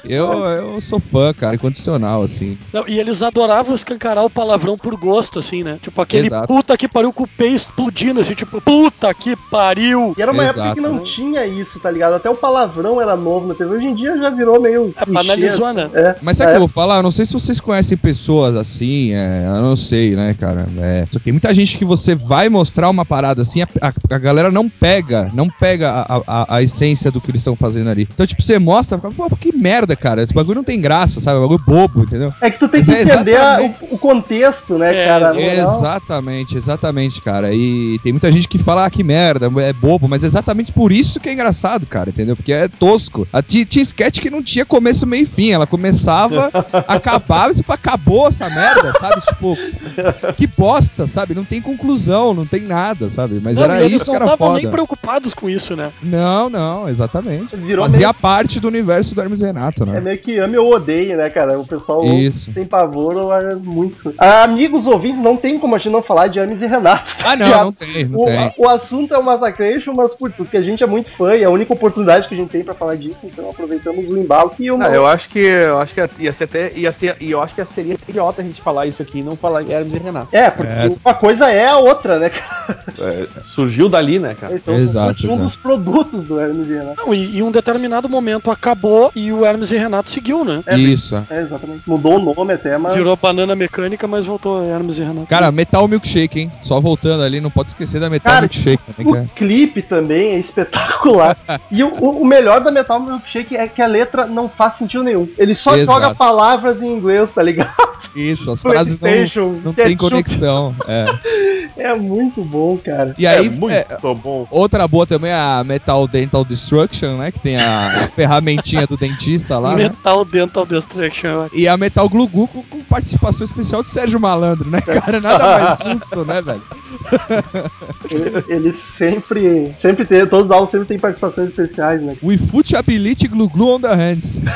F: Eu, eu sou fã, cara, incondicional, assim.
E: Não, e eles adoravam escancarar o palavrão por gosto, assim, né? Tipo, aquele
F: Exato.
E: puta que pariu com o pé explodindo, assim, tipo, puta que pariu.
C: E era uma
F: Exato.
C: época que não tinha isso, tá ligado? Até o palavrão era novo na TV. Hoje em dia já virou meio.
E: É, banalizou, né?
C: É.
F: Mas sabe o
C: É.
F: que eu vou falar? Eu não sei se vocês conhecem pessoas assim, é, eu não sei, né, cara? É, só tem muita gente que você vai mostrar uma parada assim, a, a- a galera não pega, não pega a, a- a essência do que eles estão fazendo ali. Então, tipo, você mostra, pô, que merda, cara. Esse bagulho não tem graça, sabe? É um bagulho bobo, entendeu?
C: É que tu tem
F: Mas
C: que
F: é
C: entender a-
F: exatamente-
C: o, o contexto, né,
E: É,
C: cara?
F: Exatamente, exatamente, cara. E tem muita gente que fala, ah, que merda, é bobo, mas é exatamente por isso que é engraçado, cara, entendeu? Porque é tosco. A, tinha, tinha sketch que não tinha começo, meio e fim. Ela começava, acabava e você fala, acabou essa merda, sabe? Tipo, que bosta, sabe? Não tem conclusão, não tem nada, sabe? Mas
E: Não,
F: era
E: eles
F: isso que
E: não
F: era
E: estavam
F: foda.
E: nem preocupados com isso, né?
F: Não, não, exatamente.
C: Virou
F: Fazia
C: meio,
F: parte do universo do Hermes e Renato,
C: é
F: né?
C: meio que ame ou odeie, né, cara? O pessoal
F: Isso.
C: tem pavor ou é muito. Ah, amigos ouvintes, não tem como a gente não falar de Hermes e Renato. tá
F: Ah, não,
C: ligado?
F: não tem, não
C: O,
F: tem.
C: o assunto é o Massacration, mas putz, porque a gente é muito fã e é a única oportunidade que a gente tem pra falar disso, então aproveitamos o embalo que o
D: Não, eu acho que eu acho que ia ser até ia ser e eu acho que seria idiota a gente falar isso aqui e não falar Hermes e Renato.
C: É, porque
F: É.
C: uma coisa é a outra, né, cara?
D: É, surgiu dali, né, cara?
C: Estão
F: Exato,
C: um
F: exato.
C: dos produtos do Hermes e Renato.
E: Não, e em um determinado momento acabou e o Hermes e Renato seguiu, né?
C: É,
F: Isso.
C: É, exatamente. Mudou o nome até, mas.
E: Virou banana mecânica, mas voltou Hermes e Renato.
F: Cara, Metal Milkshake, hein? Só voltando ali, não pode esquecer da Metal
C: Cara,
F: Milkshake também, cara.
C: O clipe também é espetacular. e o, o- melhor da Metal Milkshake é que a letra não faz sentido nenhum. Ele só
F: Exato.
C: joga palavras em inglês, tá ligado?
F: Isso, as frases não, não tem conexão. É.
C: É muito bom, cara.
F: E aí,
D: é muito
F: é,
D: bom.
F: outra boa também é a Metal Dental Destruction, né? Que tem a ferramentinha do dentista lá, né?
E: Metal Dental Destruction.
F: E a Metal Glu Glu com, com participação especial de Sérgio Malandro, né, cara? Nada mais justo, né, velho?
C: Ele, ele sempre. Sempre tem. Todos os álbuns sempre tem participações especiais, né?
F: We Foot Ability Glu Glu on the Hands.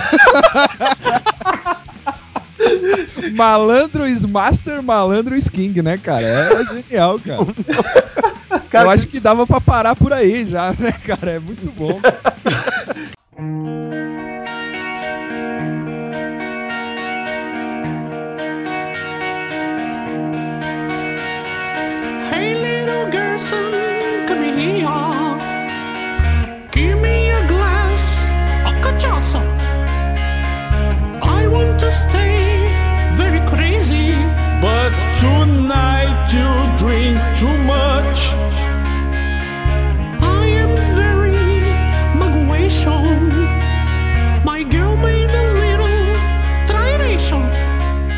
F: malandro is master, malandro is king, né, cara? É genial, cara.
C: cara
F: Eu acho que dava pra parar por aí já, né, cara? É muito bom. hey, little girl, son, come here.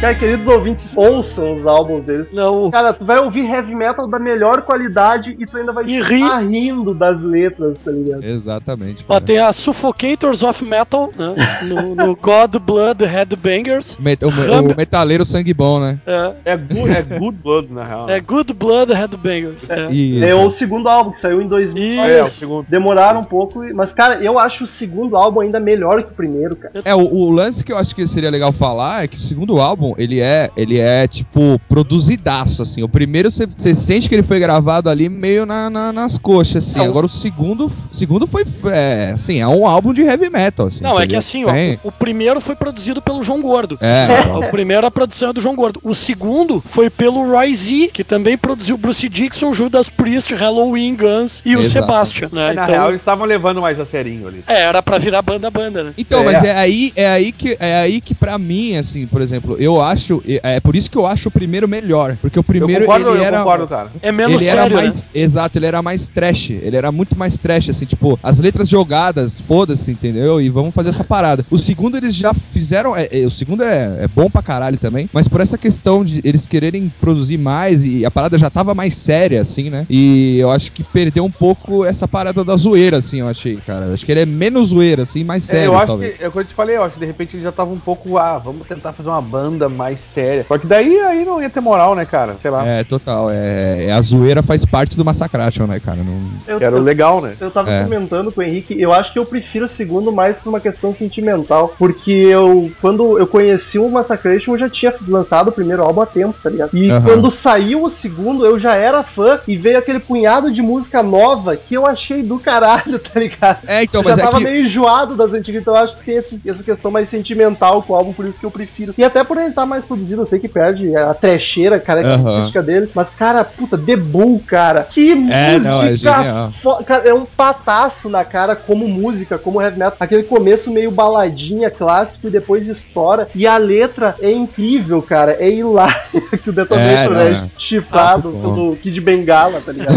C: Cara, queridos ouvintes, ouçam os álbuns deles.
E: Não,
C: Cara, tu vai ouvir heavy metal da melhor qualidade e tu ainda vai
E: E
C: estar rindo das letras, tá ligado?
F: Exatamente.
E: Ó, tem a Suffocators of Metal, né? No, no God Blood Headbangers.
F: Met- o,
E: Ram-
F: o metaleiro sangue bom, né?
E: É,
D: É good, é good blood, na real.
E: é Good Blood Headbangers. É.
C: É o segundo álbum que saiu em 2000.
D: É, o segundo.
C: Demoraram um pouco, mas cara, eu acho o segundo álbum ainda melhor que o primeiro, cara.
F: É, o, o lance que eu acho que seria legal falar é que o segundo álbum, ele é, ele é tipo, produzidaço, assim. O primeiro, você você sente que ele foi gravado ali meio na, na- nas coxas, assim.
C: É, o-
F: Agora o segundo, o segundo foi, é, assim, é um álbum de heavy metal, assim.
E: Não, é que assim, ó,
F: Tem-
E: o primeiro foi produzido pelo João Gordo.
F: É, então.
E: O primeiro a produção é do João Gordo. O segundo foi pelo Roy Z, que também produziu Bruce Dixon, Judas Priest, Halloween, Guns e o
F: Exato.
E: Sebastian, né?
D: Na
E: Então,
D: real, eles estavam levando mais a serinho ali.
E: é, era pra virar banda-banda, né?
F: Então,
D: É.
F: mas é aí, é aí que é aí que para mim, assim, por exemplo, eu acho é por isso que eu acho o primeiro melhor, porque o primeiro
D: eu concordo,
F: ele
D: eu
F: era
D: concordo, cara.
E: É menos
F: ele era
E: sério,
F: mais, exato, ele era mais trash, ele era muito mais trash, assim, tipo, as letras jogadas, foda-se, entendeu? E vamos fazer essa parada. O segundo eles já fizeram, é, é, o segundo é, é bom pra caralho também, mas por essa questão de eles quererem produzir mais e a parada já tava mais séria, assim, né? E eu acho que perdeu um pouco essa parada da zoeira, assim, eu achei, cara. Eu acho que ele é menos zoeira, assim, mais
D: É,
F: sério,
D: eu acho
F: talvez.
D: que, é o que eu te falei, eu acho que de repente eles já estavam um pouco, ah, vamos tentar fazer uma banda mais séria. Só que daí aí não ia ter moral, né, cara? Sei lá.
F: É, total. É, é- a zoeira faz parte do Massacration, né, cara? Não...
C: Eu,
D: Era o
C: eu,
D: legal, né?
C: eu tava
F: É.
C: comentando com o Henrique, eu acho que eu prefiro o segundo mais por uma questão sentimental. Porque eu, quando eu conheci o Massacration, eu já tinha lançado o primeiro álbum há tempo, tá ligado? E
F: Aham.
C: quando saiu o segundo, eu já era fã e veio aquele punhado de música nova que eu achei do caralho, tá ligado?
F: É, então,
C: eu
F: mas
C: já
F: é
C: tava
F: que...
C: meio enjoado das antigas, então eu acho que tem esse- essa questão mais sentimental com o álbum, por isso que eu prefiro. E até por ele estar mais produzido, eu sei que perde a trecheira característica dele, mas, cara, puta, The Bull, cara, que
F: É,
C: música
F: não, é genial.
C: Cara, é um pataço na cara como música, como heavy metal. Aquele começo meio baladinha, clássico, e depois estoura. E a letra é incrível, cara. É hilário que o Detonator
F: É, não,
C: é,
F: é.
C: chifrado
F: Ah,
C: pelo Kid Bengala, tá ligado?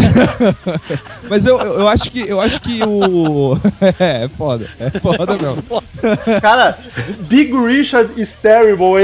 F: Mas eu, eu eu acho que eu acho que o. é, é foda. É foda mesmo.
C: cara, Big Richard is terrible,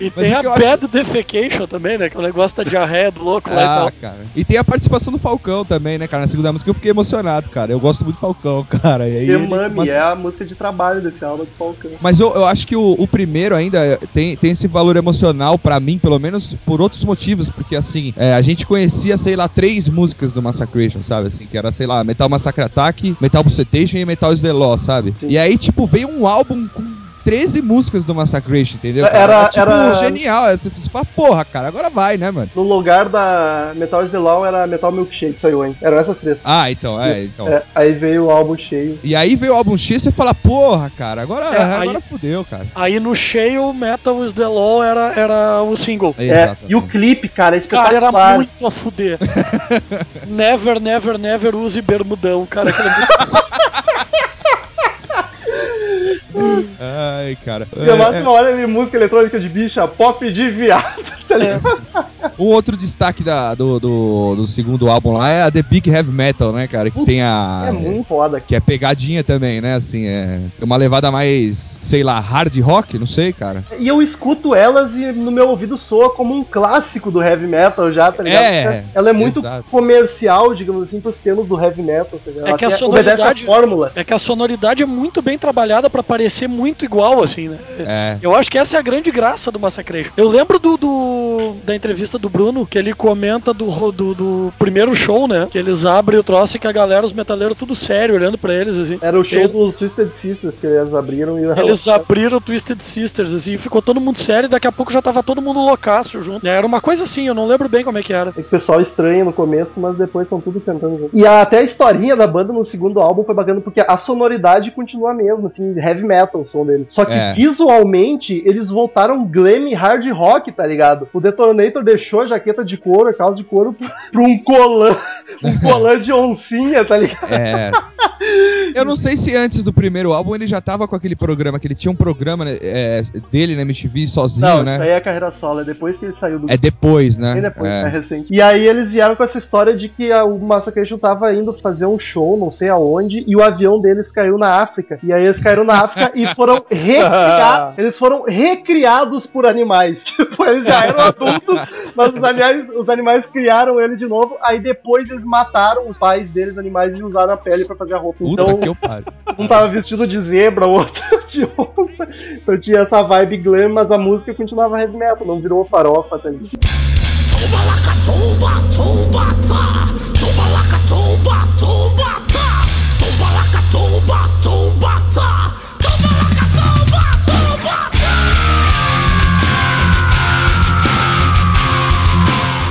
E: E
F: Mas
E: tem a
F: eu acho-
E: Bad Defecation também, né? Que é o negócio da diarreia do louco lá e
F: Ah,
E: tal.
F: cara. E tem a participação do Falcão também, né, cara? Na segunda música eu fiquei emocionado, cara. Eu gosto muito do Falcão, cara. E aí
C: The
F: ele-
C: Mummy
F: mas-
C: é a música de trabalho desse álbum do Falcão.
F: Mas eu, eu acho que o, o primeiro ainda tem, tem esse valor emocional pra mim, pelo menos por outros motivos, porque assim, é, a gente conhecia, sei lá, três músicas do Massacration, sabe? Assim, que era, sei lá, Metal Massacre Attack, Metal Bucetation e Metal is the Law, sabe?
C: Sim.
F: E aí, tipo, veio um álbum com 13 músicas do Massacration, entendeu? cara?
C: Era-
F: tipo,
C: era-
F: genial. Aí Você fala, porra, cara, agora vai, né, mano?
C: No lugar da Metal is the Law era Metal Milkshake, saiu, hein? Eram essas três.
F: Ah, então, é,
C: Isso.
F: então.
C: É, aí veio o álbum cheio.
F: E aí veio o álbum X e você fala, porra, cara, agora,
E: É, aí-
F: agora fudeu, cara.
E: Aí no cheio, Metal is the Law era, era o single.
C: É,
F: Exatamente.
C: e o clipe, cara, é
E: Cara, era muito a fuder. never, never, never use bermudão, cara. é muito-
F: Ai, cara.
C: E a
F: É,
C: máxima hora de música eletrônica de bicha, pop de viado, tá ligado?
F: Um outro destaque da- do, do, do segundo álbum lá é a The Big Heavy Metal, né, cara? Que tem a.
C: É muito foda.
F: Que é pegadinha também, né? Assim, é uma levada mais, sei lá, hard rock, não sei, cara.
C: E eu escuto elas e no meu ouvido soa como um clássico do heavy metal já, tá ligado?
F: É,
C: ela é muito
F: exato.
C: comercial, digamos assim, pros termos do heavy metal, tá ligado?
E: É que a sonoridade-
C: a fórmula.
E: É que a sonoridade é muito bem trabalhada pra parecer muito igual, assim, né?
F: É.
E: Eu acho que essa é a grande graça do Massacration. Eu lembro do, do- da entrevista do Bruno, que ele comenta do, do, do primeiro show, né? Que eles abrem o troço e que a galera, os metaleiros, tudo sério, olhando pra eles, assim.
C: Era o show
E: Ele-
C: dos Twisted Sisters que eles abriram e
E: Eles abriram o Twisted Sisters, assim, ficou todo mundo sério e daqui a pouco já tava todo mundo loucaço junto. Era uma coisa assim, eu não lembro bem como é que era.
C: É que o pessoal estranha no começo, mas depois estão tudo cantando junto. E até a historinha da banda no segundo álbum foi bacana, porque a sonoridade continua a mesma, assim, heavy metal o som deles. Só que
F: É.
C: visualmente eles voltaram glam e hard rock, tá ligado? O Detonator deixou a jaqueta de couro, a calça de couro, pra um colã, um colã de oncinha, tá ligado?
F: É. Eu não sei se antes do primeiro álbum ele já tava com aquele programa, que ele tinha um programa né, é, dele na MTV sozinho,
C: Não,
F: né?
C: isso aí é a carreira solo, é depois que ele saiu do
F: É depois, né?
C: Bem depois, é.
F: É.
C: recente. E aí eles vieram com essa história de que o Massacration tava indo fazer um show, não sei aonde, e o avião deles caiu na África. E aí eles caíram na África e foram recriar, eles foram recriados por animais. Tipo, eles já eram adultos, mas os animais, os animais criaram ele de novo. Aí depois eles mataram os pais deles, animais, e usaram a pele pra fazer a roupa.
F: Puta
C: Então,
F: que eu pariu.
C: um tava vestido de zebra, o outro de onça. Então tinha essa vibe glam, mas a música continuava heavy metal, não virou farofa, tá ligado?
G: Tubalaka tumba tumba tumba tumba ta Tubalaka tumba tumba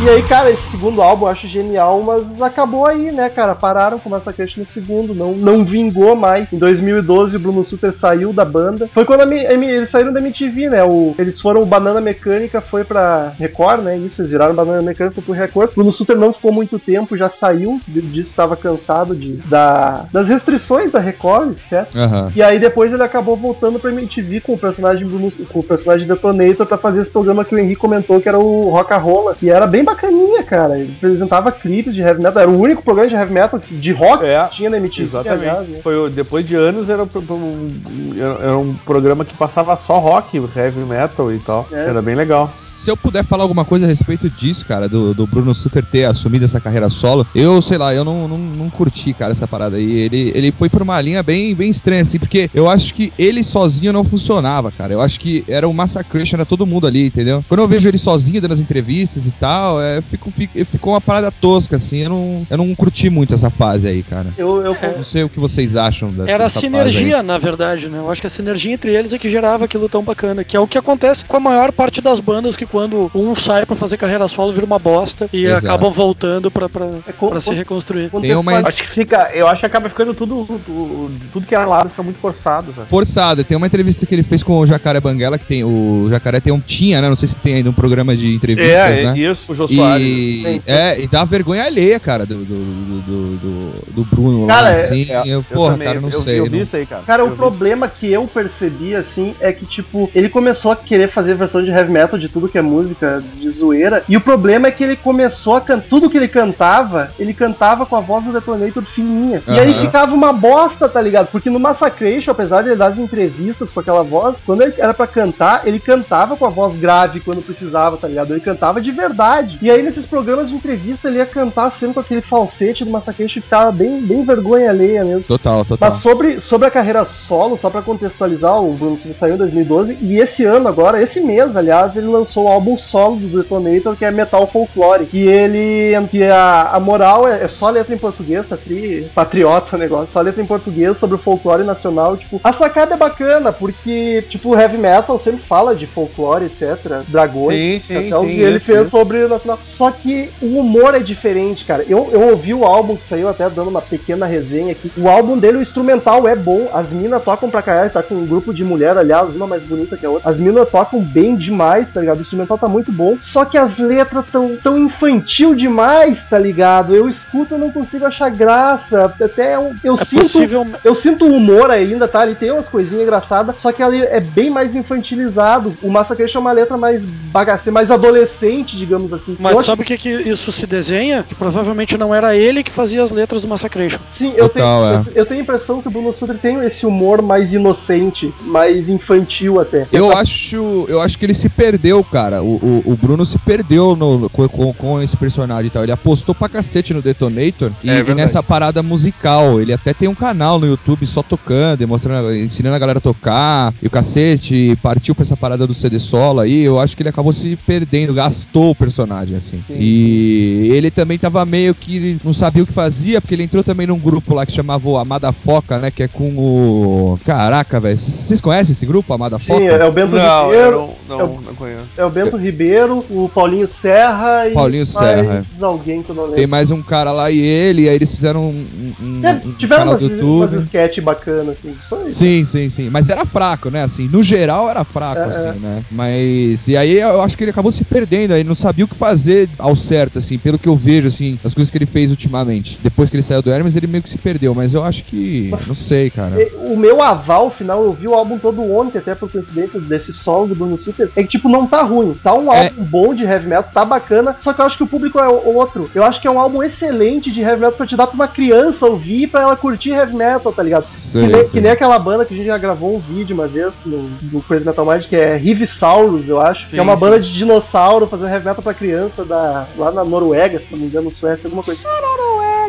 C: E aí, cara, esse segundo álbum eu acho genial, mas acabou aí, né, cara? Pararam com Massacration no segundo, não, não vingou mais. Em 2012, o Bruno Sutter saiu da banda. Foi quando a M- eles saíram da MTV, né? O, eles foram, o Banana Mecânica foi pra Record, né? Isso, eles viraram Banana Mecânica pro Record. O Bruno Sutter não ficou muito tempo, já saiu, disso estava cansado de, da, das restrições da Record, etc.
F: Aham.
C: E aí depois ele acabou voltando pra MTV com o personagem Bruno, com o personagem Detonator pra fazer esse programa que o Henrique comentou que era o Rock a Rola, que era bem bacaninha, cara. Ele apresentava clipes de heavy metal, era o único programa de heavy metal de rock
D: É,
C: que tinha na MTV,
D: Exatamente.
C: aliás, né?
D: Foi, depois de anos era, um, era- um programa que passava só rock, heavy metal e tal.
C: É.
D: Era bem legal.
F: Se eu puder falar alguma coisa a respeito disso, cara, do, do Bruno Sutter ter assumido essa carreira solo, eu, sei lá, eu não, não, não curti, cara, essa parada aí. Ele, ele foi por uma linha bem, bem estranha, assim, porque eu acho que ele sozinho não funcionava, cara. Eu acho que era o Massacration, era todo mundo ali, entendeu? Quando eu vejo ele sozinho dando as entrevistas e tal, é, fico, fico- ficou uma parada tosca, assim. Eu não, eu não curti muito essa fase aí, cara.
C: Eu, eu,
F: Não sei o que vocês acham dessa,
E: Era a
F: dessa fase
E: sinergia, na verdade, né? Eu acho que a sinergia entre eles é que gerava aquilo tão bacana, que é o que acontece com a maior parte das bandas, que quando um sai pra fazer carreira solo vira uma bosta e
F: Exato.
E: acabam voltando pra, pra,
C: É
E: se
C: co-
E: reconstruir.
F: Tem uma-
D: Acho que fica. Eu acho que acaba ficando tudo. Tudo, tudo que era lado fica muito forçado, sabe?
F: Forçado. Tem uma entrevista que ele fez com o Jacaré Banguela, que tem. O Jacaré tem um. Tinha, né? Não sei se tem ainda um programa de entrevistas, né?
D: isso, o Jô
F: E, é, e dá vergonha alheia, cara, do, do, do, do, do- Bruno
C: Cara,
F: lá,
C: é-
F: assim.
D: É,
F: eu, porra,
D: também,
F: cara, não
D: eu,
F: sei.
D: Eu vi
F: não-
D: isso aí, cara.
C: Cara,
D: Eu
C: o problema que eu percebi, assim, é que, tipo, ele começou a querer fazer versão de heavy metal de tudo que é música de zoeira. E o problema é que ele começou a cantar. Tudo que ele cantava, ele cantava com a voz do Detonator fininha. E aí ficava uma bosta, tá ligado? Porque no Massacration, apesar de ele dar as entrevistas com aquela voz, quando ele era pra cantar, ele cantava com a voz grave quando precisava, tá ligado? Ele cantava de verdade. E aí nesses programas de entrevista ele ia cantar sempre com aquele falsete do Massacration e ficava bem, bem vergonha alheia mesmo.
F: Total, total.
C: Mas sobre, sobre a carreira solo, só pra contextualizar, o Bruno Silva saiu em 2012 e esse ano agora, esse mês, aliás, ele lançou o álbum solo do Detonator, que é Metal Folklore. Que ele. que a, a moral é, é só letra em português, tá tri, patriota o negócio, só letra em português sobre o folclore nacional. Tipo, a sacada é bacana, porque, tipo, o heavy metal sempre fala de folclore, etc. Dragões.
D: Sim, sim,
C: até o
D: sim,
C: que ele
D: isso,
C: fez
D: isso.
C: sobre Só que o humor é diferente, cara. Eu, eu ouvi o álbum que saiu, até dando uma pequena resenha aqui. O álbum dele, o instrumental é bom. As minas tocam pra caralho, tá com um grupo de mulher, aliás, uma mais bonita que a outra. As minas tocam bem demais, tá ligado? O instrumental tá muito bom. Só que as letras tão, tão infantil demais, tá ligado? Eu escuto e não consigo achar graça. Até eu, eu
E: É
C: sinto.
E: possível.
C: Eu sinto o humor ainda, tá? Ele tem umas coisinhas engraçadas, só que ali é bem mais infantilizado. O Massacration é uma letra mais bagaceira, mais adolescente, digamos assim. Eu
E: Mas
C: acho
E: sabe o que, que isso se desenha? Que provavelmente não era ele que fazia as letras do Massacration.
C: Sim, eu,
F: Total,
C: tenho,
F: é.
C: eu, eu tenho a impressão que o Bruno Sutter tem esse humor mais inocente, mais infantil até.
F: Eu acho, eu acho que ele se perdeu, cara. O, o, o Bruno se perdeu no- com, com, com esse personagem e tal. Ele apostou pra cacete no Detonator e,
D: É
F: e nessa parada musical. Ele até tem um canal no YouTube só tocando, e mostrando, ensinando a galera a tocar e o cacete. e Partiu pra essa parada do CD solo aí. Eu acho que ele acabou se perdendo, gastou o personagem, assim. E ele também tava meio que não sabia o que fazia, porque ele entrou também num grupo lá que chamava o Amada Foca, né? Que é com o. Caraca, velho. Vocês conhecem esse grupo, Amada Foca?
C: Sim, é o Bento
D: Não,
C: Ribeiro.
D: não, Não,
C: Eu-
D: não conheço.
C: É o Bento Ribeiro, o Paulinho Serra e
F: Paulinho
C: mais
F: Serra.
C: alguém que eu não lembro.
F: Tem mais um cara lá e ele, e aí eles fizeram um, um-
C: É,
F: um
C: tiveram
F: canal
C: umas,
F: do
C: umas sketch bacanas, assim. Foi.
F: Sim, sim, sim. Mas era fraco, né? Assim, no geral era fraco,
C: É,
F: assim, né? Mas. E aí eu acho que ele acabou se perdendo, aí não sabia o que fazer ao certo, assim, pelo que eu vejo, assim, as coisas que ele fez ultimamente. Depois que ele saiu do Hermes, ele meio que se perdeu, mas eu acho que. Não sei, cara.
C: O meu aval final, eu vi o álbum todo ontem, até por coincidência desse solo do Bruno Super, é que, tipo, não tá ruim. Tá um
F: É.
C: álbum bom de heavy metal, tá bacana, só que eu acho que o público é outro. Eu acho que é um álbum excelente de heavy metal pra te dar pra uma criança ouvir, pra ela curtir heavy metal, tá ligado?
F: Sei,
C: que, nem, que nem aquela banda que a gente já gravou um vídeo uma vez no, no Crazy Metal Mind, que é Rivisaurus, eu acho. que é
D: Sim,
C: uma
D: sim.
C: banda de dinossauro fazendo heavy metal pra criança da, lá na Noruega, se não me engano, Suécia, alguma coisa.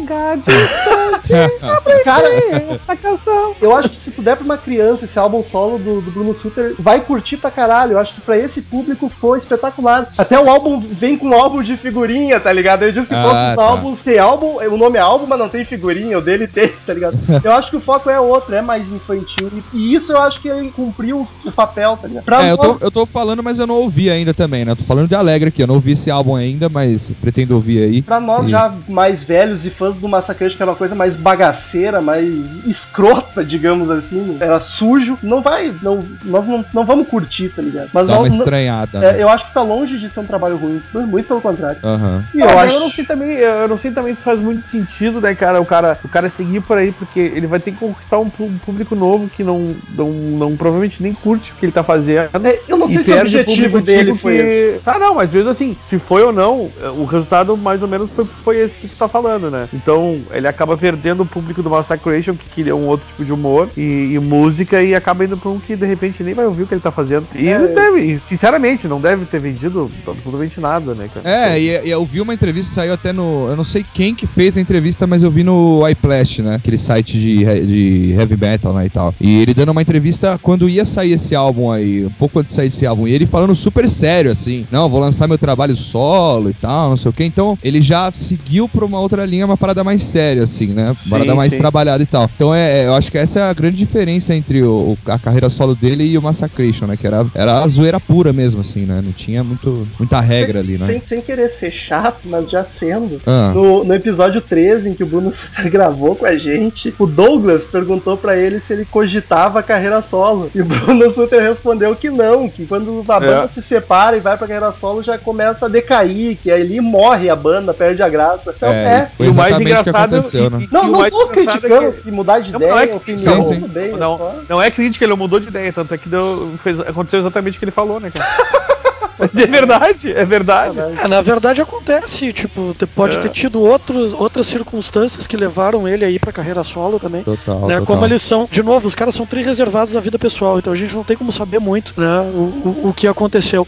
D: Noruega, distante,
C: Cara,
D: esta canção.
C: Eu acho que se tu der pra uma criança esse álbum solo do, do Bruno Suter, vai curtir pra caralho. Eu acho que pra esse público foi espetacular. Até o álbum vem com álbum de figurinha, tá ligado? Ele diz que
F: Ah,
C: todos os
F: tá.
C: álbuns tem álbum, o nome é álbum, mas não tem figurinha, o dele tem, tá ligado? Eu acho que o foco é outro, é mais infantil. E, e isso eu acho que ele cumpriu o papel, tá ligado? Pra
F: É, eu tô, eu tô falando, mas eu não ouvi ainda também, né? Eu tô falando de Alegre aqui, eu não ouvi esse álbum ainda, mas pretendo ouvir aí.
C: Pra nós
F: E-
C: já mais velhos e fãs do Massacre, que era uma coisa mais bagaceira, mais escrota, digamos assim, era sujo, não vai, não, nós não, não vamos curtir, tá ligado? Mas
F: Dá uma
C: nós,
F: estranhada.
C: é,
F: né?
C: eu acho que tá longe de ser um trabalho ruim, muito pelo contrário.
F: Aham.
C: E eu
D: Ah,
C: acho...
D: eu não sei também, eu não sei também se faz muito sentido, né, cara, o cara, o cara seguir por aí, porque ele vai ter que conquistar um público novo que não, não, não provavelmente nem curte o que ele tá fazendo.
C: É, eu não sei se o
D: perde
C: objetivo dele foi esse.
D: que... Ah, não, mas mesmo assim, se foi ou não, o resultado mais ou menos foi, foi esse que tu tá falando, né? Então, ele acaba perdendo o público do Massacration, que queria um outro tipo de humor e, e música, e acaba indo pra um que de repente nem vai ouvir o que ele tá fazendo. E
C: É.
D: não deve, sinceramente, não deve ter vendido absolutamente nada, né, cara?
F: É, e, e eu vi uma entrevista, saiu até no. Eu não sei quem que fez a entrevista, mas eu vi no iPlash, né? Aquele site de, de heavy metal, né? E tal. E ele dando uma entrevista quando ia sair esse álbum aí, um pouco antes de sair esse álbum. E ele falando super sério, assim: Não, vou lançar meu trabalho solo e tal, não sei o quê. Então, ele já seguiu pra uma outra linha, uma parada mais séria, assim, né?
D: Sim,
F: parada mais
D: sim.
F: trabalhada e tal. Então, é, eu acho que essa é a grande diferença entre o, o- a carreira solo dele e o Massacration, né? Que era, era a zoeira pura mesmo, assim, né? Não tinha muito, muita regra ali, né?
C: Sem, sem querer ser chato, mas já sendo.
F: Ah.
C: No, no episódio 13, em que o Bruno Sutter gravou com a gente, o Douglas perguntou pra ele se ele cogitava a carreira solo. E o Bruno Sutter respondeu que não, que quando a banda se separa e vai pra carreira solo já começa a decair, que aí morre a banda, perde a graça. Então, é.
F: foi
D: E o mais
F: exatamente o que
D: engraçado
F: aconteceu,
D: e-
F: né?
C: Não, não
D: mais
C: tô
D: engraçado é
C: criticando
D: que-
C: que mudar de
D: Não,
C: ideia,
D: não é
C: opinião,
F: sim, sim.
C: bem. é
D: Não,
C: só-
D: não é crítica, ele mudou de ideia, tanto é que deu, fez, aconteceu exatamente o que ele falou, né, cara? Mas é verdade, é verdade.
E: É, na verdade acontece, tipo, te- pode
D: É.
E: ter tido outros, outras circunstâncias que levaram ele aí pra carreira solo também.
F: Total,
E: Né,
F: total.
E: como eles são, de novo, os caras são tri reservados da vida pessoal, então a gente não tem como saber muito, né, o, o, o que aconteceu.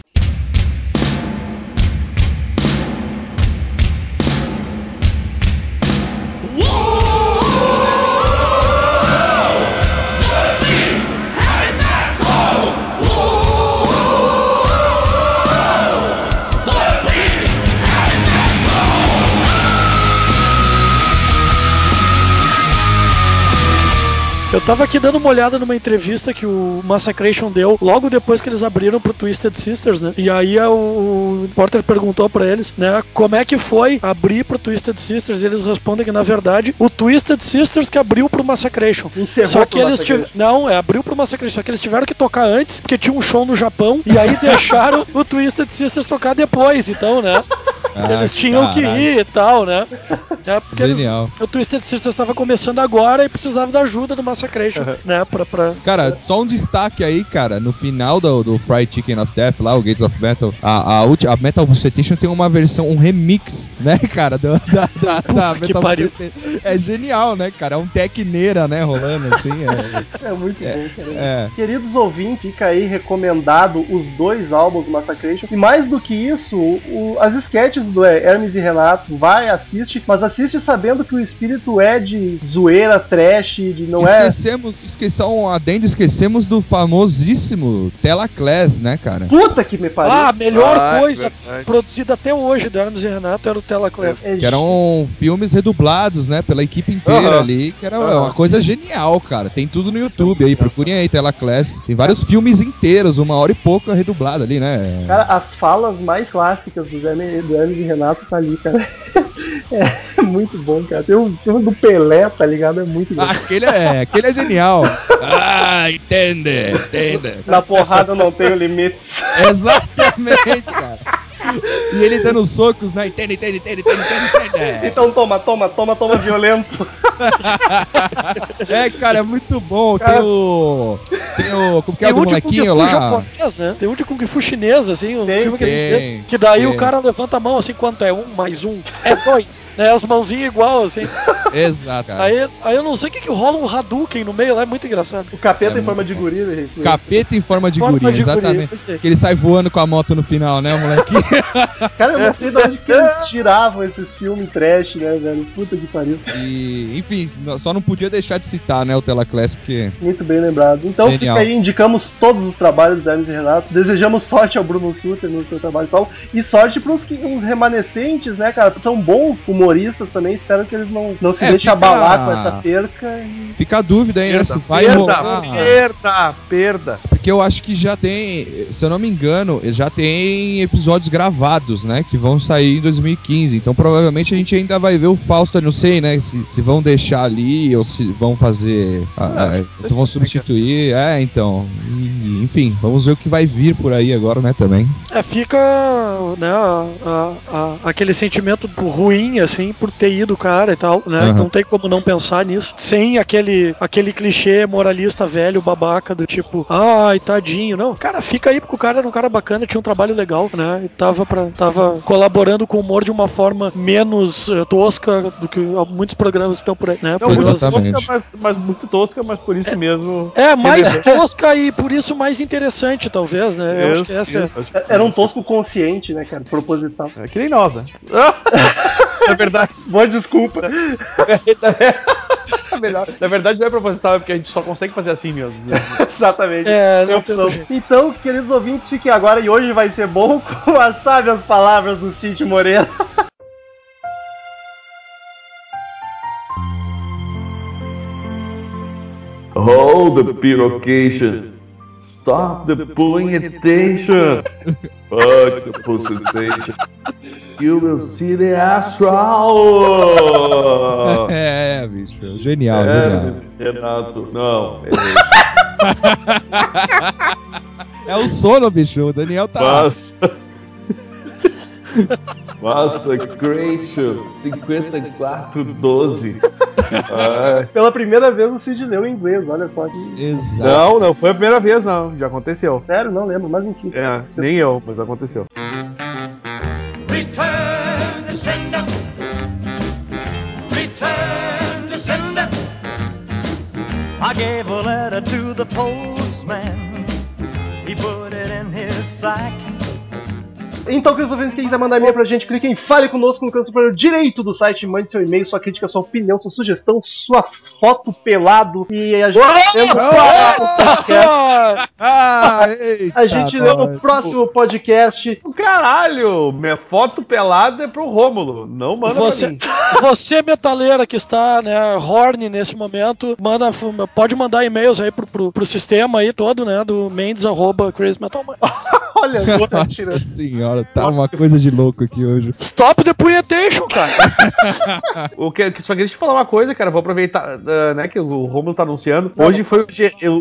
E: Eu tava aqui dando uma olhada numa entrevista que o Massacration deu logo depois que eles abriram pro Twisted Sisters, né? E aí o Porter perguntou pra eles, né, como é que foi abrir pro Twisted Sisters? E eles respondem que na verdade o Twisted Sisters que abriu pro Massacration.
C: Encerrou
E: Só que
C: pro
E: eles tiv- não, é, abriu pro Massacration, só que eles tiveram que tocar antes, porque tinha um show no Japão e aí deixaram o Twisted Sisters tocar depois, então, né?
F: Ah,
E: eles tinham que
F: caralho.
E: ir e tal, né? É, porque eles-
F: Genial.
E: o Twisted Sisters estava começando agora e precisava da ajuda do Massacration, né? Pra, pra...
F: Cara, só um destaque aí, cara. No final do, do Fried Chicken of Death, lá, o Gates of Metal, a, a, ulti- a Metal Bucetation tem uma versão, um remix, né, cara? da, da, da
E: que
F: Metal
E: pariu.
F: Bucetation. É genial, né, cara? É um tecneira, né, rolando assim. É,
C: É muito bom, cara.
F: é.
C: Queridos ouvintes, fica aí recomendado os dois álbuns do Massacration. E mais do que isso, o- as sketches do Hermes e Renato, vai, assiste, mas assiste sabendo que o espírito é de zoeira, trash, de não é.
F: Esquecemos, esquecemos um adendo, esquecemos do famosíssimo Telaclass, né, cara?
C: Puta que me pariu.
E: Ah, a melhor
D: Ah, é
E: coisa
D: verdade.
E: produzida até hoje do Hermes e Renato era o Telaclass.
C: É
F: Que eram filmes redublados, né, pela equipe inteira ali, que era uma coisa genial, cara. Tem tudo no YouTube aí, procurem aí, Telaclass. Tem vários filmes inteiros, uma hora e pouco redublado ali, né?
C: Cara, as falas mais clássicas do Hermes, do Hermes e Renato tá ali, cara. É muito bom, cara. Tem um filme do Pelé, tá ligado? É muito bom.
F: Aquele é, aquele é genial. Ah, entende, entende.
C: Na porrada não tenho limites.
F: Exatamente, cara. E ele dando socos, né? Entende, entende, entende, entende, entende, entende.
C: Então toma, toma, toma, toma violento.
F: É, cara, é muito bom. Tem o. Tem o. Como que é o molequinho lá?
E: japonês, né? Tem um de Kung Fu chinês, assim, um
C: Tem,
E: filme que,
F: tem,
E: eles- que daí
F: tem.
E: o cara levanta a mão assim, quanto é um mais um? É dois, né? As mãozinhas igual, assim.
F: Exato, cara.
E: Aí, aí eu não sei o que que rola um Hadouken no meio lá, é muito engraçado.
C: O capeta
F: É
C: em forma de gorila, gente.
F: Capeta em forma de
E: Forma
F: guria,
E: de
F: exatamente. Que ele sai voando com a moto no final, né, o molequinho?
C: Cara, eu não sei de onde que eles tiravam esses filmes trash, né, velho? Puta que pariu.
F: E, enfim, só não podia deixar de citar, né, o Telaclass, porque.
C: Muito bem lembrado. Então
F: Genial.
C: fica aí, indicamos todos os trabalhos do Hermes e Renato. Desejamos sorte ao Bruno Suter no seu trabalho solo. E sorte pros que, uns remanescentes, né, cara? São bons humoristas também. Espero que eles não, não se
F: É,
C: deixem
F: fica-
C: abalar com essa perca. E...
F: Fica a dúvida aí, né? Se vai
D: perda,
F: rolar.
D: perda, perda.
F: Porque eu acho que já tem, se eu não me engano, já tem episódios gravados, né? Que vão sair em 2015. Então provavelmente a gente ainda vai ver o Fausto, não sei, né? Se, se vão deixar ali ou se vão fazer. a- a- se vão substituir. É, então. E, enfim, vamos ver o que vai vir por aí agora, né? Também.
E: É, fica, né, a- a- aquele sentimento ruim, assim, por ter ido o cara e tal, né?
F: Aham.
E: Não tem como não pensar nisso. Sem aquele, aquele clichê moralista velho, babaca, do tipo, ai, tadinho. Não, cara, fica aí porque o cara era um cara bacana, tinha um trabalho legal, né? E tava, pra, tava colaborando com o humor de uma forma menos eh, tosca do que muitos programas que estão por aí, né?
D: Não, muito
E: isso-
F: Exatamente.
D: tosca, mas, mas muito tosca, mas por isso mesmo.
E: É, mais
D: Beleza.
E: tosca e por isso mais interessante, talvez, né? Eu acho que essa é-
D: isso, acho que sim.
C: Era um tosco consciente, né, cara? Proposital.
D: É que nem nós, né? Na verdade,
C: Boa desculpa.
D: melhor. Na verdade não é proposital, é porque a gente só consegue fazer assim mesmo.
C: Exatamente.
E: É.
C: Então, queridos ouvintes, fiquem agora e hoje vai ser bom com as sábias palavras do Cid Moreira.
A: Hold the pirocation. Stop the pulling attention. Fuck the pussitation. You will see the astral.
F: É, bicho. Genial,
A: É,
F: genial.
A: Renato. Não, errei.
F: É o sono, bicho. O Daniel tá.
A: Massa. Massacration 5412. Ah,
C: Pela primeira vez o Cid leu em inglês, olha só que.
F: Exato.
D: Não, não foi a primeira vez, não. Já aconteceu.
C: Sério, não lembro, mas enfim.
D: É, nem eu, mas aconteceu.
G: Return to sender. Return to sender. I gave a letter to the postman. He put it in his sack.
C: Então, queridos ouvintes, quem quiser mandar e-mail pra gente, clique em Fale Conosco no canto superior direito do site, mande seu e-mail, sua crítica, sua opinião, sua sugestão, sua foto pelado e a gente lê no próximo podcast.
F: Ah,
C: A gente lê no próximo podcast.
D: Caralho, minha foto pelada é pro Rômulo. Não manda
E: Você,
D: pra mim.
E: você metaleira que está, né, horny nesse momento, manda, pode mandar e-mails aí pro, pro, pro sistema aí todo, né, do mendes arroba crazymetalmind.
C: Olha.
F: Nossa senhora, tá uma coisa de louco aqui hoje.
E: Stop the punhetation, cara.
D: O que, que- só queria te falar uma coisa, cara. Vou aproveitar, ah, né, que o Rômulo tá anunciando. Hoje foi o,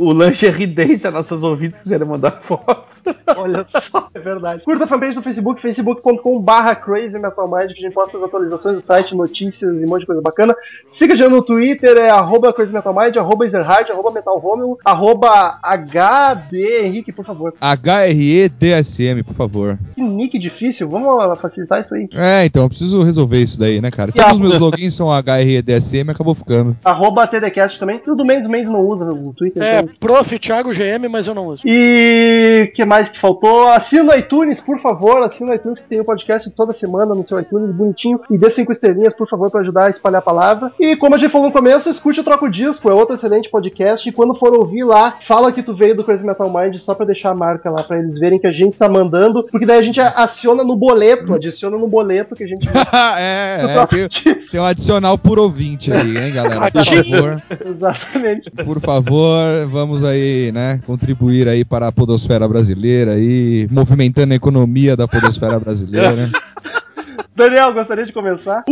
D: o Lingerie Day, se as nossas ouvintes quiserem mandar fotos.
C: Olha só, é verdade. Curta a fanpage do Facebook, facebook.com.br Crazy Metal Mind, que a gente posta as atualizações do site, notícias e um monte de coisa bacana. Siga a gente no Twitter, é arroba Crazy Metal Mind, arroba Ezerhard, arroba Metal Romeo, arroba HB Henrique, por favor.
F: HREDSM, por favor.
C: Que nick difícil, vamos facilitar isso aí.
F: É, então eu preciso resolver isso daí, né, cara?
C: E a-
F: Todos os meus logins são HRDSM e acabou ficando.
C: Arroba TDCast também, tudo Mendes Mendes não usa o Twitter.
E: É,
C: então-
E: prof. Thiago GM, mas eu não uso.
C: E que mais que faltou? Assina o iTunes, por favor. Assina o iTunes que tem o podcast toda semana no seu iTunes, bonitinho. E dê cinco estrelinhas, por favor, para ajudar a espalhar a palavra. E como a gente falou no começo, escute o Troco Disco, é outro excelente podcast. E quando for ouvir lá, fala que tu veio do Crazy Metal Mind só pra deixar a marca lá, pra eles verem que a gente tá mandando. Porque daí a gente aciona no boleto, adiciona no boleto que a gente.
F: é, é, tem, tem um adicional por ouvinte aí, hein, galera? Por favor,
C: Exatamente.
F: por favor, vamos aí, né, contribuir aí para a podosfera brasileira aí, movimentando a economia da podosfera brasileira.
C: Daniel, gostaria de começar?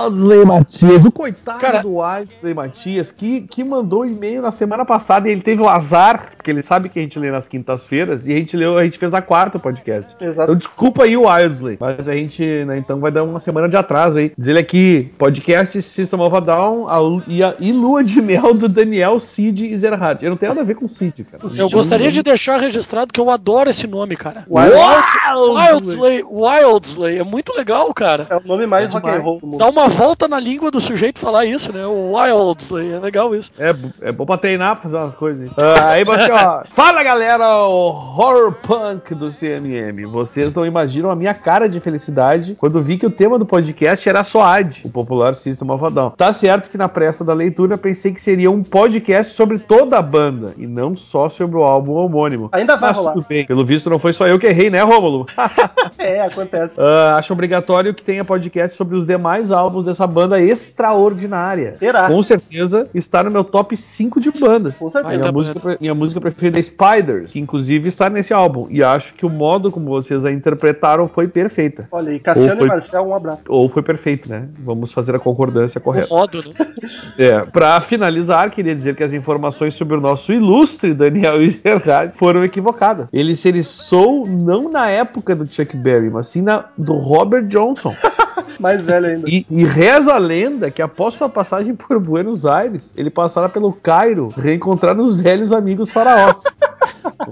D: Wildsley Matias, o coitado
E: Cara-
D: do Wildsley Matias, que, que mandou e-mail na semana passada e ele teve o azar, porque ele sabe que a gente lê nas quintas-feiras, e a gente leu, a gente fez na quarta o podcast.
C: Exato.
D: Então desculpa aí o Wildsley, mas a gente, né, então vai dar uma semana de atraso aí. Diz ele aqui, podcast System of a Down a, e, a, e lua de mel do Daniel Cid e Zerhard. Eu não tenho nada a ver com Cid, cara.
E: Eu gostaria de deixar registrado que eu adoro esse nome, cara.
C: Wild-
E: Wildsley, Wildsley, é muito legal, cara.
C: É o nome mais
D: É
C: rock and roll.
E: Dá uma volta na língua do sujeito falar isso, né? O Wildsley, é legal isso.
D: É, é bom pra treinar, pra fazer umas coisas. aí. Ah, aí você, ó. Fala galera, o horror punk do CMM. Vocês não imaginam a minha cara de felicidade quando vi que o tema do podcast era SOAD, o popular System Down. Tá certo que na pressa da leitura pensei que seria um podcast sobre toda a banda e não só sobre o álbum homônimo.
C: Ainda vai
D: Mas
C: rolar.
D: tudo bem. Pelo visto, não foi só eu que errei, né, Rômulo?
C: É, acontece.
D: Ah, acho obrigatório que tenha podcast sobre os demais álbuns dessa banda extraordinária.
C: Terá.
D: Com certeza está no meu top 5 de bandas.
C: Com certeza.
D: minha,
E: Tá
D: música, pre- minha música preferida é Spiders, que inclusive está nesse álbum. E acho que o modo como vocês a interpretaram foi perfeita.
C: Olha aí, Cassiano
D: Ou foi-
C: e Marcel, um abraço.
D: Ou foi perfeito, né? Vamos fazer a concordância
E: O
D: correta.
E: modo, né?
D: É, pra finalizar, queria dizer que as informações sobre o nosso ilustre Daniel Gerard foram equivocadas. Ele se eriçou não na época do Chuck Berry, mas sim na do Robert Johnson.
C: Mais velho ainda.
D: E, e reza a lenda que após sua passagem por Buenos Aires, ele passara pelo Cairo reencontrar os velhos amigos faraós.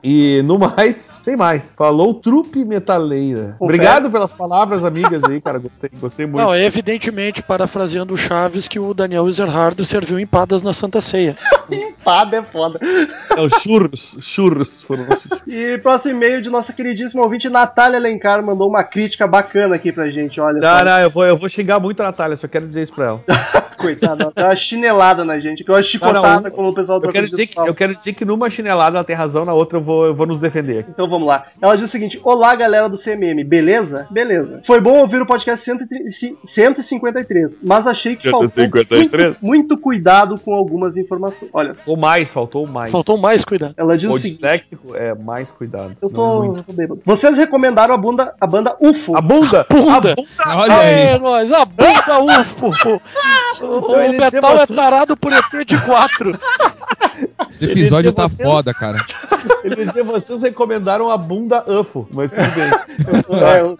D: e no mais, sem mais. Falou trupe metaleira. Obrigado pelas palavras amigas aí, cara. Gostei, gostei muito.
E: Não, é evidentemente, parafraseando o Chaves, que o Daniel Ezerhard serviu empadas na Santa Ceia.
C: Empada é foda.
D: É, os churros, churros foram nossos
C: E próximo e-mail de nossa queridíssima ouvinte, Natália Alencar, mandou uma crítica bacana aqui pra gente. Olha
D: Não,
C: só.
D: não, eu vou, eu vou xingar muito a Natália, só quero dizer isso pra ela.
C: Coitada, dá uma chinelada na gente. Que eu acho
D: Não, não,
C: chicotada como o pessoal do
D: Eu quero, dizer que, eu quero dizer que numa chinelada ela tem razão, na outra eu vou, eu vou nos defender.
C: Então vamos lá. Ela diz o seguinte: Olá, galera do CMM, beleza? Beleza. Foi bom ouvir o podcast 130 153, mas achei que faltou
D: 153?
C: muito, muito cuidado com algumas informações. Olha só.
D: Ou mais, faltou mais.
E: Faltou mais cuidado.
C: Ela diz
D: O
C: o seguinte:
D: é mais cuidado.
C: Eu tô,
D: muito.
C: eu tô bêbado. Vocês recomendaram a, bunda, a banda UFO.
D: A bunda!
E: bunda!
D: A bunda!
F: Olha aí.
E: É, nós, a bunda UFO! O,
D: ia
E: o
D: dizer
E: Betal é
D: você-
E: tarado por ET de 4.
F: Esse episódio tá
D: Você-
F: foda, cara.
D: Ele ia dizer, vocês recomendaram a bunda UFO, mas tudo bem.
C: É, eu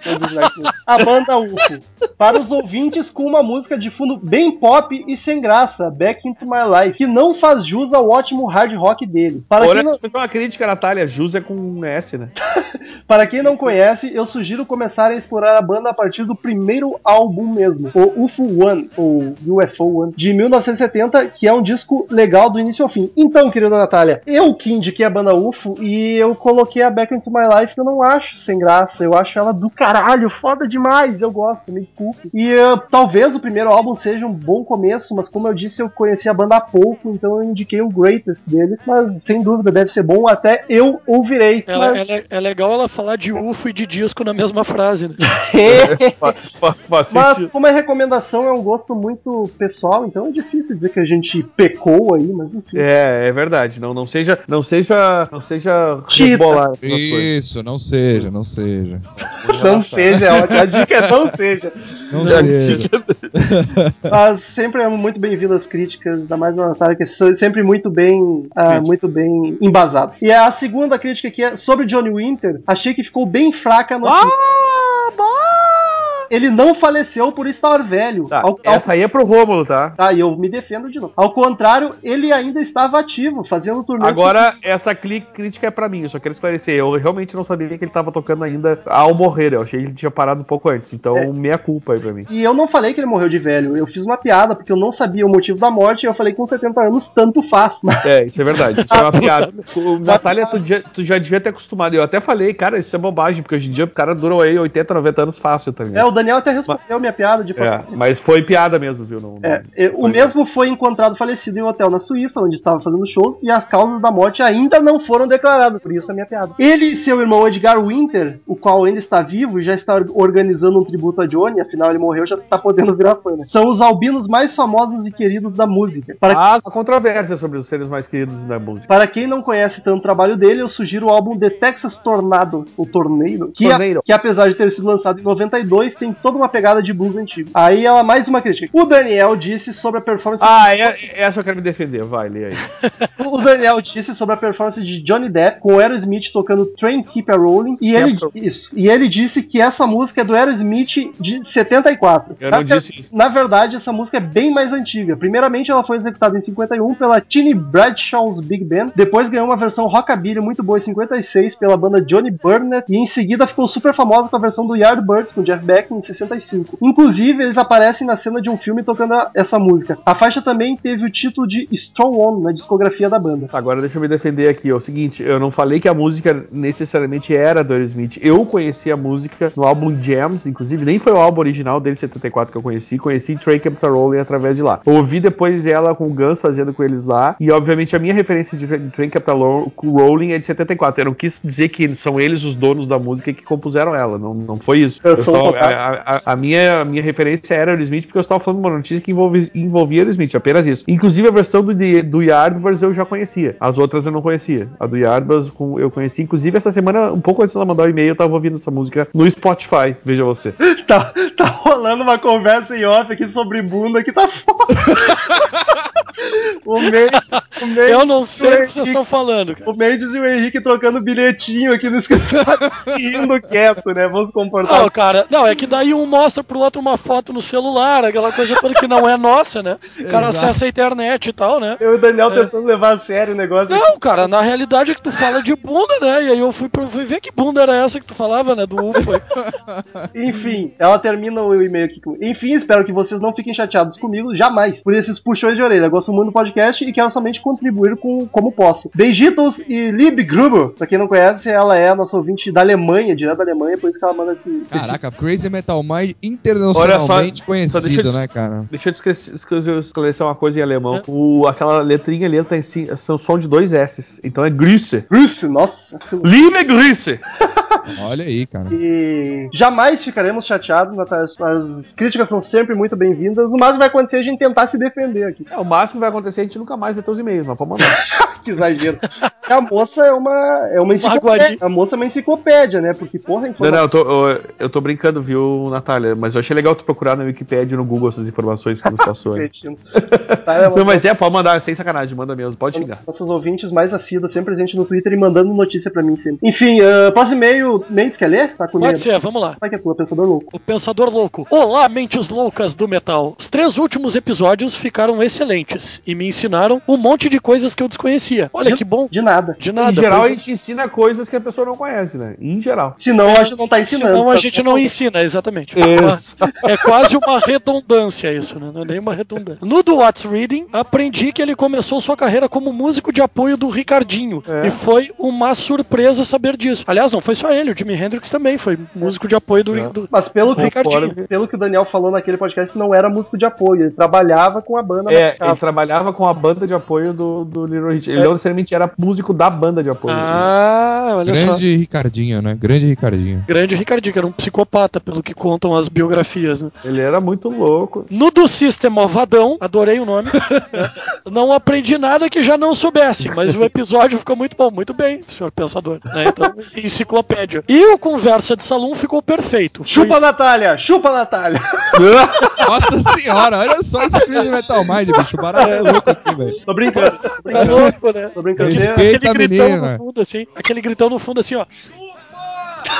C: a banda UFO. Para os ouvintes com uma música de fundo bem pop e sem graça, Back Into My Life, que não faz jus ao ótimo hard rock deles. Para
D: Olha,
C: não,
D: isso foi uma crítica, Natália. Jus é com um S, né?
C: para quem não conhece, eu sugiro começarem a explorar a banda a partir do primeiro álbum mesmo, o UFO One, ou UFO One, de 1970, que é um disco legal do início ao fim. Então, querida Natália, eu que indiquei a banda UFO e eu coloquei a Back Into My Life, que eu não acho sem graça, eu acho ela do caralho, foda demais, eu gosto, me desculpe. E uh, talvez o primeiro álbum seja um bom começo, mas como eu disse, eu conheci a banda há pouco, então eu indiquei o Greatest deles, mas sem dúvida deve ser bom, até eu ouvirei.
E: Ela,
C: mas...
E: ela é, é legal ela falar de UFO e de disco na mesma frase, né?
D: Faz
C: Mas como é recomendação, é um gosto muito pessoal, então é difícil dizer que a gente pecou aí, mas enfim.
D: É, é verdade. Não, não seja, não seja, não seja rebolar.
F: Isso, não seja, não seja.
C: não seja, é ótimo. A dica é não seja.
F: Não
D: É,
F: seja.
C: Mas sempre é muito bem-vindo as críticas, ainda mais na Natália, que é sempre muito bem, ah,
D: Crítica.
C: muito bem embasado. E a segunda crítica aqui é sobre Johnny Winter. Achei que ficou bem fraca a notícia.
D: Ah!
C: Ele não faleceu por estar velho.
D: Tá,
C: Ao- ao-
D: essa aí é pro Rômulo, tá?
C: Tá, e eu me defendo de novo. Ao contrário, ele ainda estava ativo, fazendo turnês.
D: Agora, essa cli- crítica é pra mim, eu só quero esclarecer. Eu realmente não sabia que ele tava tocando ainda ao morrer. Eu achei que ele tinha parado um pouco antes. Então,
C: É.
D: meia culpa aí pra mim.
C: E eu não falei que ele morreu de velho. Eu fiz uma piada, porque eu não sabia o motivo da morte. E eu falei que com 70 anos, tanto faz.
D: É, isso é verdade. Isso é uma piada. O, Natália, tu, já- tu já devia ter acostumado. Eu até falei, cara, isso é bobagem, porque hoje em dia o cara dura aí 80, 90 anos fácil, tá
C: É, o Daniel até respondeu minha piada de
D: É, mas foi piada mesmo, viu? Não,
C: É,
D: não-
C: é, o mesmo foi encontrado falecido em um hotel na Suíça, onde estava fazendo shows, e as causas da morte ainda não foram declaradas, por isso a minha piada. Ele e seu irmão Edgar Winter, o qual ainda está vivo, já está organizando um tributo a Johnny, afinal ele morreu, já está podendo virar fã, né? São os albinos mais famosos e queridos da música. Para,
D: Há há controvérsia sobre os seres mais queridos da música.
C: para quem não conhece tanto o trabalho dele, eu sugiro o álbum The Texas Tornado, o Tornado, que, a- que apesar de ter sido lançado em 92, tem toda uma pegada de blues antigo. Aí ela mais uma crítica. O Daniel disse sobre a performance
D: Ah, é- essa eu quero me defender. Vai, lê aí.
C: O Daniel disse sobre a performance de Johnny Depp com o Aerosmith tocando Train Keep a Rolling e ele, isso, e ele disse que essa música é do Aerosmith de 74.
D: Eu
C: na,
D: não disse isso.
C: na verdade, essa música é bem mais antiga. Primeiramente, ela foi executada em 51 pela Tiny Bradshaw's Big Band, depois ganhou uma versão rockabilly muito boa em 56 pela banda Johnny Burnett e em seguida ficou super famosa com a versão do Yardbirds com Jeff Beck em 65. Inclusive, eles aparecem na cena de um filme tocando essa música. A faixa também teve o título de Strong On na discografia da banda.
D: Agora deixa eu me defender aqui. É o seguinte, eu não falei que a música necessariamente era do Aerosmith. Eu conheci a música no álbum Jams, inclusive nem foi o álbum original dele, 74, que eu conheci. Conheci Trey Capital Rolling através de lá. Ouvi depois ela com o Guns fazendo com eles lá. E obviamente a minha referência de Trey Capital Ro- Rolling é de 74. Eu não quis dizer que são eles os donos da música que compuseram ela. Não, não foi isso.
C: Eu
D: Eu
C: sou
D: só- a, a- a minha, a minha referência era Aerosmith porque eu estava falando de uma notícia que envolve, envolvia Aerosmith, apenas isso. Inclusive a versão do, do Yardbirds eu já conhecia. As outras eu não conhecia. A do Yardbirds com- eu conheci. Inclusive essa semana, um pouco antes dela mandar o e-mail, eu tava ouvindo essa música no Spotify. Veja você.
C: Tá, tá rolando uma conversa em off aqui sobre bunda que tá foda. o Mendes, o Mendes,
E: Eu não sei o que vocês estão falando, cara.
C: O Mendes e o Henrique trocando bilhetinho aqui no escritório, rindo quieto, né? Vamos comportar.
E: Não, cara, não, é que daí um mostra pro outro uma foto no celular, aquela coisa toda que não é nossa, né? O cara
F: Exato.
E: acessa a internet e tal, né?
C: Eu e o Daniel tentando levar a sério o negócio.
E: Não, cara, na realidade é que tu fala de bunda, né? E aí eu fui, fui ver que bunda era essa que tu falava, né? Do UFO.
C: Enfim, ela termina o e-mail aqui com. Enfim, espero que vocês não fiquem chateados comigo, jamais, por esses puxões de orelha. Gosto muito do podcast e quero somente contribuir com como posso. Beijitos e Lieb Gruber, pra quem não conhece, ela é a nossa ouvinte da Alemanha, direto da Alemanha, por isso que ela manda esse. esse-
F: Caraca, Crazy Metal Mind internacionalmente
D: Olha só, só
F: conhecido,
D: des-
F: né, cara?
D: Deixa eu esque- esclarecer uma coisa em alemão. O, aquela letrinha ali, tem sim, são som de dois S. Então é Grüße.
C: Grüße, nossa.
D: Liebe Grüße.
F: Olha aí, cara.
C: E jamais ficaremos chateados, Natália. As críticas são sempre muito bem-vindas. O máximo que vai acontecer é a gente tentar se defender aqui.
D: É, o máximo que vai acontecer é a gente nunca mais ter os e-mails, mas pode mandar.
C: que exagero. A moça é uma, é uma enciclopédia. A moça é uma enciclopédia, né? Porque, porra,
D: Não,
C: informação.
D: não, eu tô, eu, eu tô brincando, viu, Natália? Mas eu achei legal tu procurar na Wikipedia e no Google essas informações que nos passou aí. Não, mas é, pode mandar, sem sacanagem, manda mesmo, pode xingar.
C: Nossos ouvintes mais assíduos, sempre presentes no Twitter e mandando notícia pra mim sempre. Enfim, uh, próximo e-mail, Mendes, quer ler? Tá comigo.
E: Pode ser, vamos lá.
C: Vai que é tua, pensador louco.
E: O Pensador Louco. Olá, mentes loucas do metal. Os três últimos episódios ficaram excelentes e me ensinaram um monte de coisas que eu desconhecia. Olha que bom.
C: De nada.
E: De nada.
D: em geral, a
E: pois-
D: gente ensina coisas que a pessoa não conhece, né? Em geral.
C: Senão a gente não tá ensinando.
E: Senão a
C: tá
E: gente não ensina, exatamente.
D: Isso.
E: É quase uma redundância isso, né? Não é nem uma redundância. No do What's Reading, aprendi que ele começou sua carreira como músico de apoio do Ricardinho.
D: É.
E: E foi uma surpresa saber disso. Aliás, não foi só ele, o Jimi Hendrix também foi músico de apoio do,
D: É.
E: do-
C: Mas pelo que,
E: Ricardinho.
C: pelo que o Daniel falou naquele podcast, não era músico de apoio. Ele trabalhava com a banda
D: É, ele trabalhava com a banda de apoio do, do Little Richard. Ele não necessariamente era músico da banda de apoio.
E: Ah, olha só.
F: Grande Ricardinho, né? Grande Ricardinho.
E: Grande Ricardinho, que era um psicopata, pelo que contam as biografias, né?
D: Ele era muito louco.
E: No do System of Adão, adorei o nome. não aprendi nada que já não soubesse, mas o episódio ficou muito bom. Muito bem, senhor pensador. né? Então, enciclopédia. E o Conversa de Salão ficou perfeito.
C: Chupa,
E: Foi-
C: Natália! Chupa, Natália!
F: Nossa senhora, olha só esse Crazy Metal Mind, bicho. O barato é louco aqui, velho.
C: Tô brincando. Tô
E: Tá
C: brincando.
E: louco, né?
C: Tô brincando.
F: Respeita.
E: Aquele gritão
F: menina.
E: no fundo, assim. Aquele gritão no fundo, assim, ó.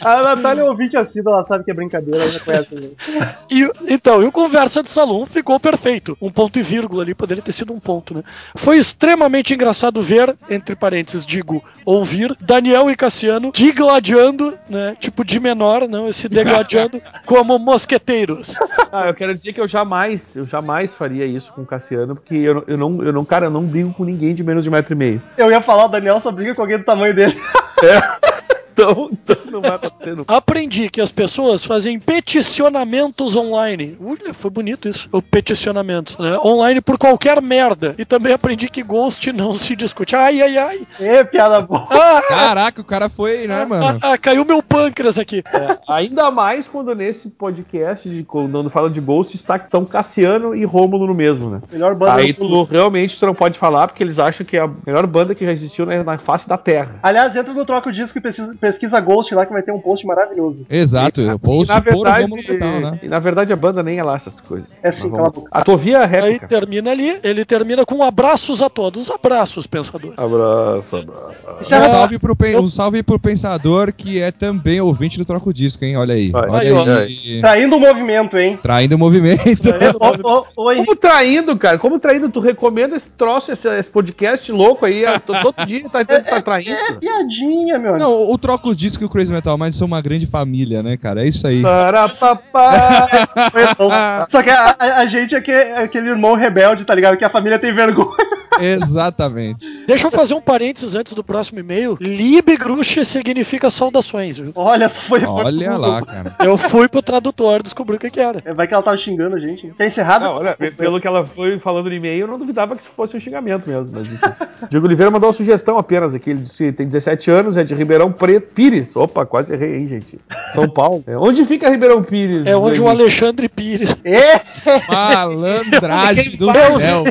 C: A Natália é ouvinte assídua, ela sabe que é brincadeira, ela já conhece. né?
E: E, então, e o Conversa de Salão ficou perfeito. Um ponto e vírgula ali, poderia ter sido um ponto, né? Foi extremamente engraçado ver, entre parênteses, digo, ouvir, Daniel e Cassiano digladiando, né? Tipo de menor, não, esse degladiando como mosqueteiros.
D: Ah, eu quero dizer que eu jamais, eu jamais faria isso com o Cassiano, porque eu, não- eu não, eu não, cara, eu não brigo com ninguém de menos de um metro e meio.
C: Eu ia falar, o Daniel só briga com alguém do tamanho dele.
D: Então, então não vai acontecer nunca.
E: Aprendi que as pessoas fazem peticionamentos online. Olha, foi bonito isso. O peticionamento, né? Online por qualquer merda. E também aprendi que Ghost não se discute. Ai, ai, ai.
C: Ê, piada boa.
E: Ah,
F: Caraca, o cara foi, né, mano?
E: ah, ah, caiu meu pâncreas aqui.
D: Ainda mais quando nesse podcast, de, quando fala de Ghost, está, estão Cassiano e Rômulo no mesmo, né?
C: Melhor banda
D: Aí tu realmente tu não pode falar, porque eles acham que é a melhor banda que já existiu na, na face da Terra.
C: Aliás, entra no Troca o Disco e pesquisa, pesquisa Ghost lá que vai ter um post maravilhoso.
F: Exato,
D: E-
F: o post
D: na
F: por
D: verdade,
F: Metal, né?
D: E na verdade a banda nem é lá essas coisas.
C: É sim,
D: Mas
C: cala a
D: vamos-
C: boca.
D: A tua via
E: Aí
D: réplica.
E: termina ali, ele termina com abraços a todos. Abraços, pensador.
D: Abraço, abraço.
F: Um
C: é-
F: salve, pro, pen- um salve pro Pensador, que é também ouvinte do Troco Disco, hein? Olha aí. Olha
E: Aí,
F: aí.
C: Traindo o movimento, hein?
F: Traindo o movimento.
C: Ô, Henrique,
D: Como traindo, cara? Como traindo? Tu recomenda esse troço, esse, esse podcast louco aí, todo dia tá, tá
C: é
D: traindo.
C: piadinha, meu amigo.
F: Não, o Troco Disco e o Crazy Metal Mind são uma grande família, né, cara? É isso aí.
C: Só que a, a- a gente é, que- é aquele irmão rebelde, tá ligado? Que a família tem vergonha.
F: Exatamente.
E: Deixa eu fazer um parênteses antes do próximo e-mail. Liebe Grusche significa saudações, viu?
C: Olha, só foi.
F: Olha lá, cara.
E: Eu fui pro tradutor descobri o que, que era.
C: É, Vai que ela tava xingando a gente. Quer encerrado?
D: Não, olha, pelo que ela foi falando no e-mail, eu não duvidava que isso fosse um xingamento mesmo. Mas. Diego Oliveira mandou uma sugestão apenas aqui. Ele disse que tem 17 anos, é de Ribeirão Preto. Pires. Opa, quase errei, hein, gente. São Paulo. É, onde fica Ribeirão Pires?
E: É onde o
D: Henrique?
E: Alexandre Pires.
C: É,
F: Malandragem do céu.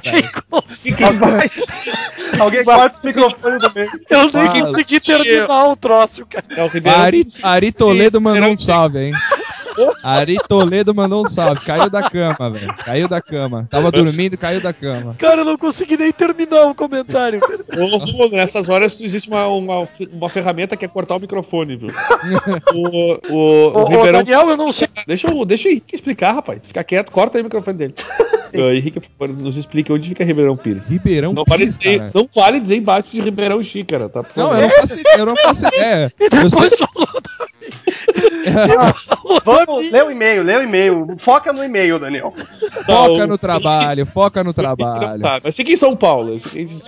D: Fica
C: alguém corta o microfone do meio.
E: Eu nem consegui terminar o troço, cara.
D: É o Ribeirão
F: Ari. Ari Toledo mandou um salve, hein? Ari Toledo mandou um salve. Caiu da cama, velho. Caiu da cama. Tava dormindo, caiu da cama.
E: Cara, eu não consegui nem terminar o comentário.
D: Ô, Romulo, nessas horas existe uma, uma, uma ferramenta que é cortar o microfone, viu? O, o, o
E: ô,
D: Ribeirão.
E: Daniel, eu não sei.
D: Deixa, o- deixa o Henrique explicar, rapaz. Fica quieto, corta aí o microfone dele. Ô, Henrique, nos explique onde fica Ribeirão Pires.
F: Ribeirão
D: Não vale,
F: Pires,
D: dizer,
F: cara.
D: não vale dizer embaixo de Ribeirão Xícara, tá?
F: Não, eu não faço ideia, eu não faço ideia.
E: E
F: Eu sei-
E: falou
C: Vamos, lê o e-mail, lê o e-mail. Foca no e-mail, Daniel.
F: Foca no trabalho, foca no trabalho.
D: sabe. Mas fica em São Paulo.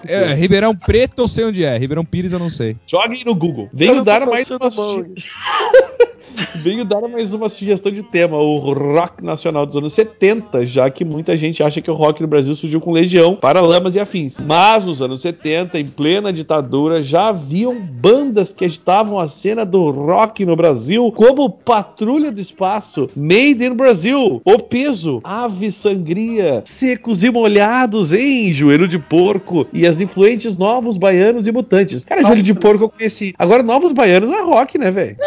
F: É, Ribeirão Preto eu sei onde é, Ribeirão Pires eu não sei.
D: Joguem no Google. Venho dar mais uma Venho dar mais uma sugestão de tema, o rock nacional dos anos 70, já que muita gente acha que o rock no Brasil surgiu com Legião, Paralamas e afins. Mas nos anos 70, em plena ditadura, já haviam bandas que agitavam a cena do rock no Brasil, como Patrulha do Espaço, Made in Brasil, O Peso, Ave Sangria, Secos e Molhados, hein? Joelho de Porco e as influentes Novos Baianos e Mutantes. Cara, Joelho de Porco eu conheci. Agora, Novos Baianos não é rock, né, velho?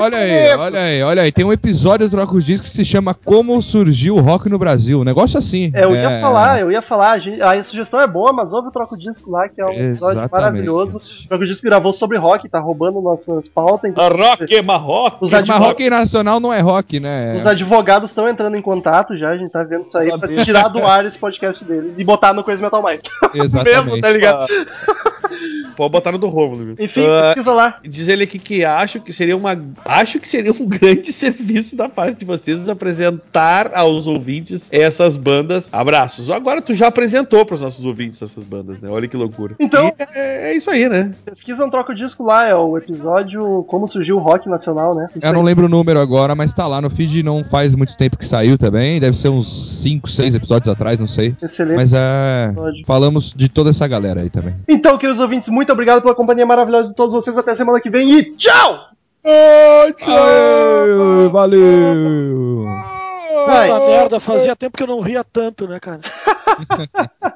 F: Olha aí, olha aí, olha aí. Tem um episódio do Troca os Discos que se chama Como Surgiu o Rock no Brasil. Um negócio assim.
C: É, eu ia falar, eu ia falar. A, gente- a sugestão é boa, mas ouve o Troco Disco lá, que é um episódio
F: Exatamente.
C: maravilhoso. O Troco Disco gravou sobre rock, tá roubando nossas pautas. Então,
D: A rock é marroco.
C: os,
F: Mas
C: advogados,
F: rock nacional não é rock, né?
C: os advogados estão entrando em contato já, a gente tá vendo isso aí
D: Os
C: pra tirar do ar esse podcast deles e botar no Coisa Metal Mind.
F: Exatamente.
C: Mesmo, tá ligado?
D: Pode botar no do Rômulo, viu?
C: Enfim,
D: Ah,
C: pesquisa lá.
D: Diz ele aqui que acho que seria uma. Acho que seria um grande serviço da parte de vocês apresentar aos ouvintes essas bandas. Abraços. Agora tu já apresentou para os nossos ouvintes essas bandas, né? Olha que loucura.
C: Então-
D: é, é isso aí, né?
C: Pesquisa um Troco Disco lá, é o episódio Como Surgiu o Rock Nacional, né? Isso
F: Eu não
C: aí.
F: lembro o número agora, mas tá lá no feed não faz muito tempo que saiu também. Deve ser uns 5, 6 episódios atrás, não sei.
C: Excelente.
F: Mas é.
C: episódio.
F: Falamos de toda essa galera aí também.
C: Então, queridos ouvintes, muito obrigado pela companhia maravilhosa de todos vocês. Até semana que vem e tchau!
F: Aê, valeu!
C: Vai.
E: Puta merda, fazia tempo que eu não ria tanto, né, cara?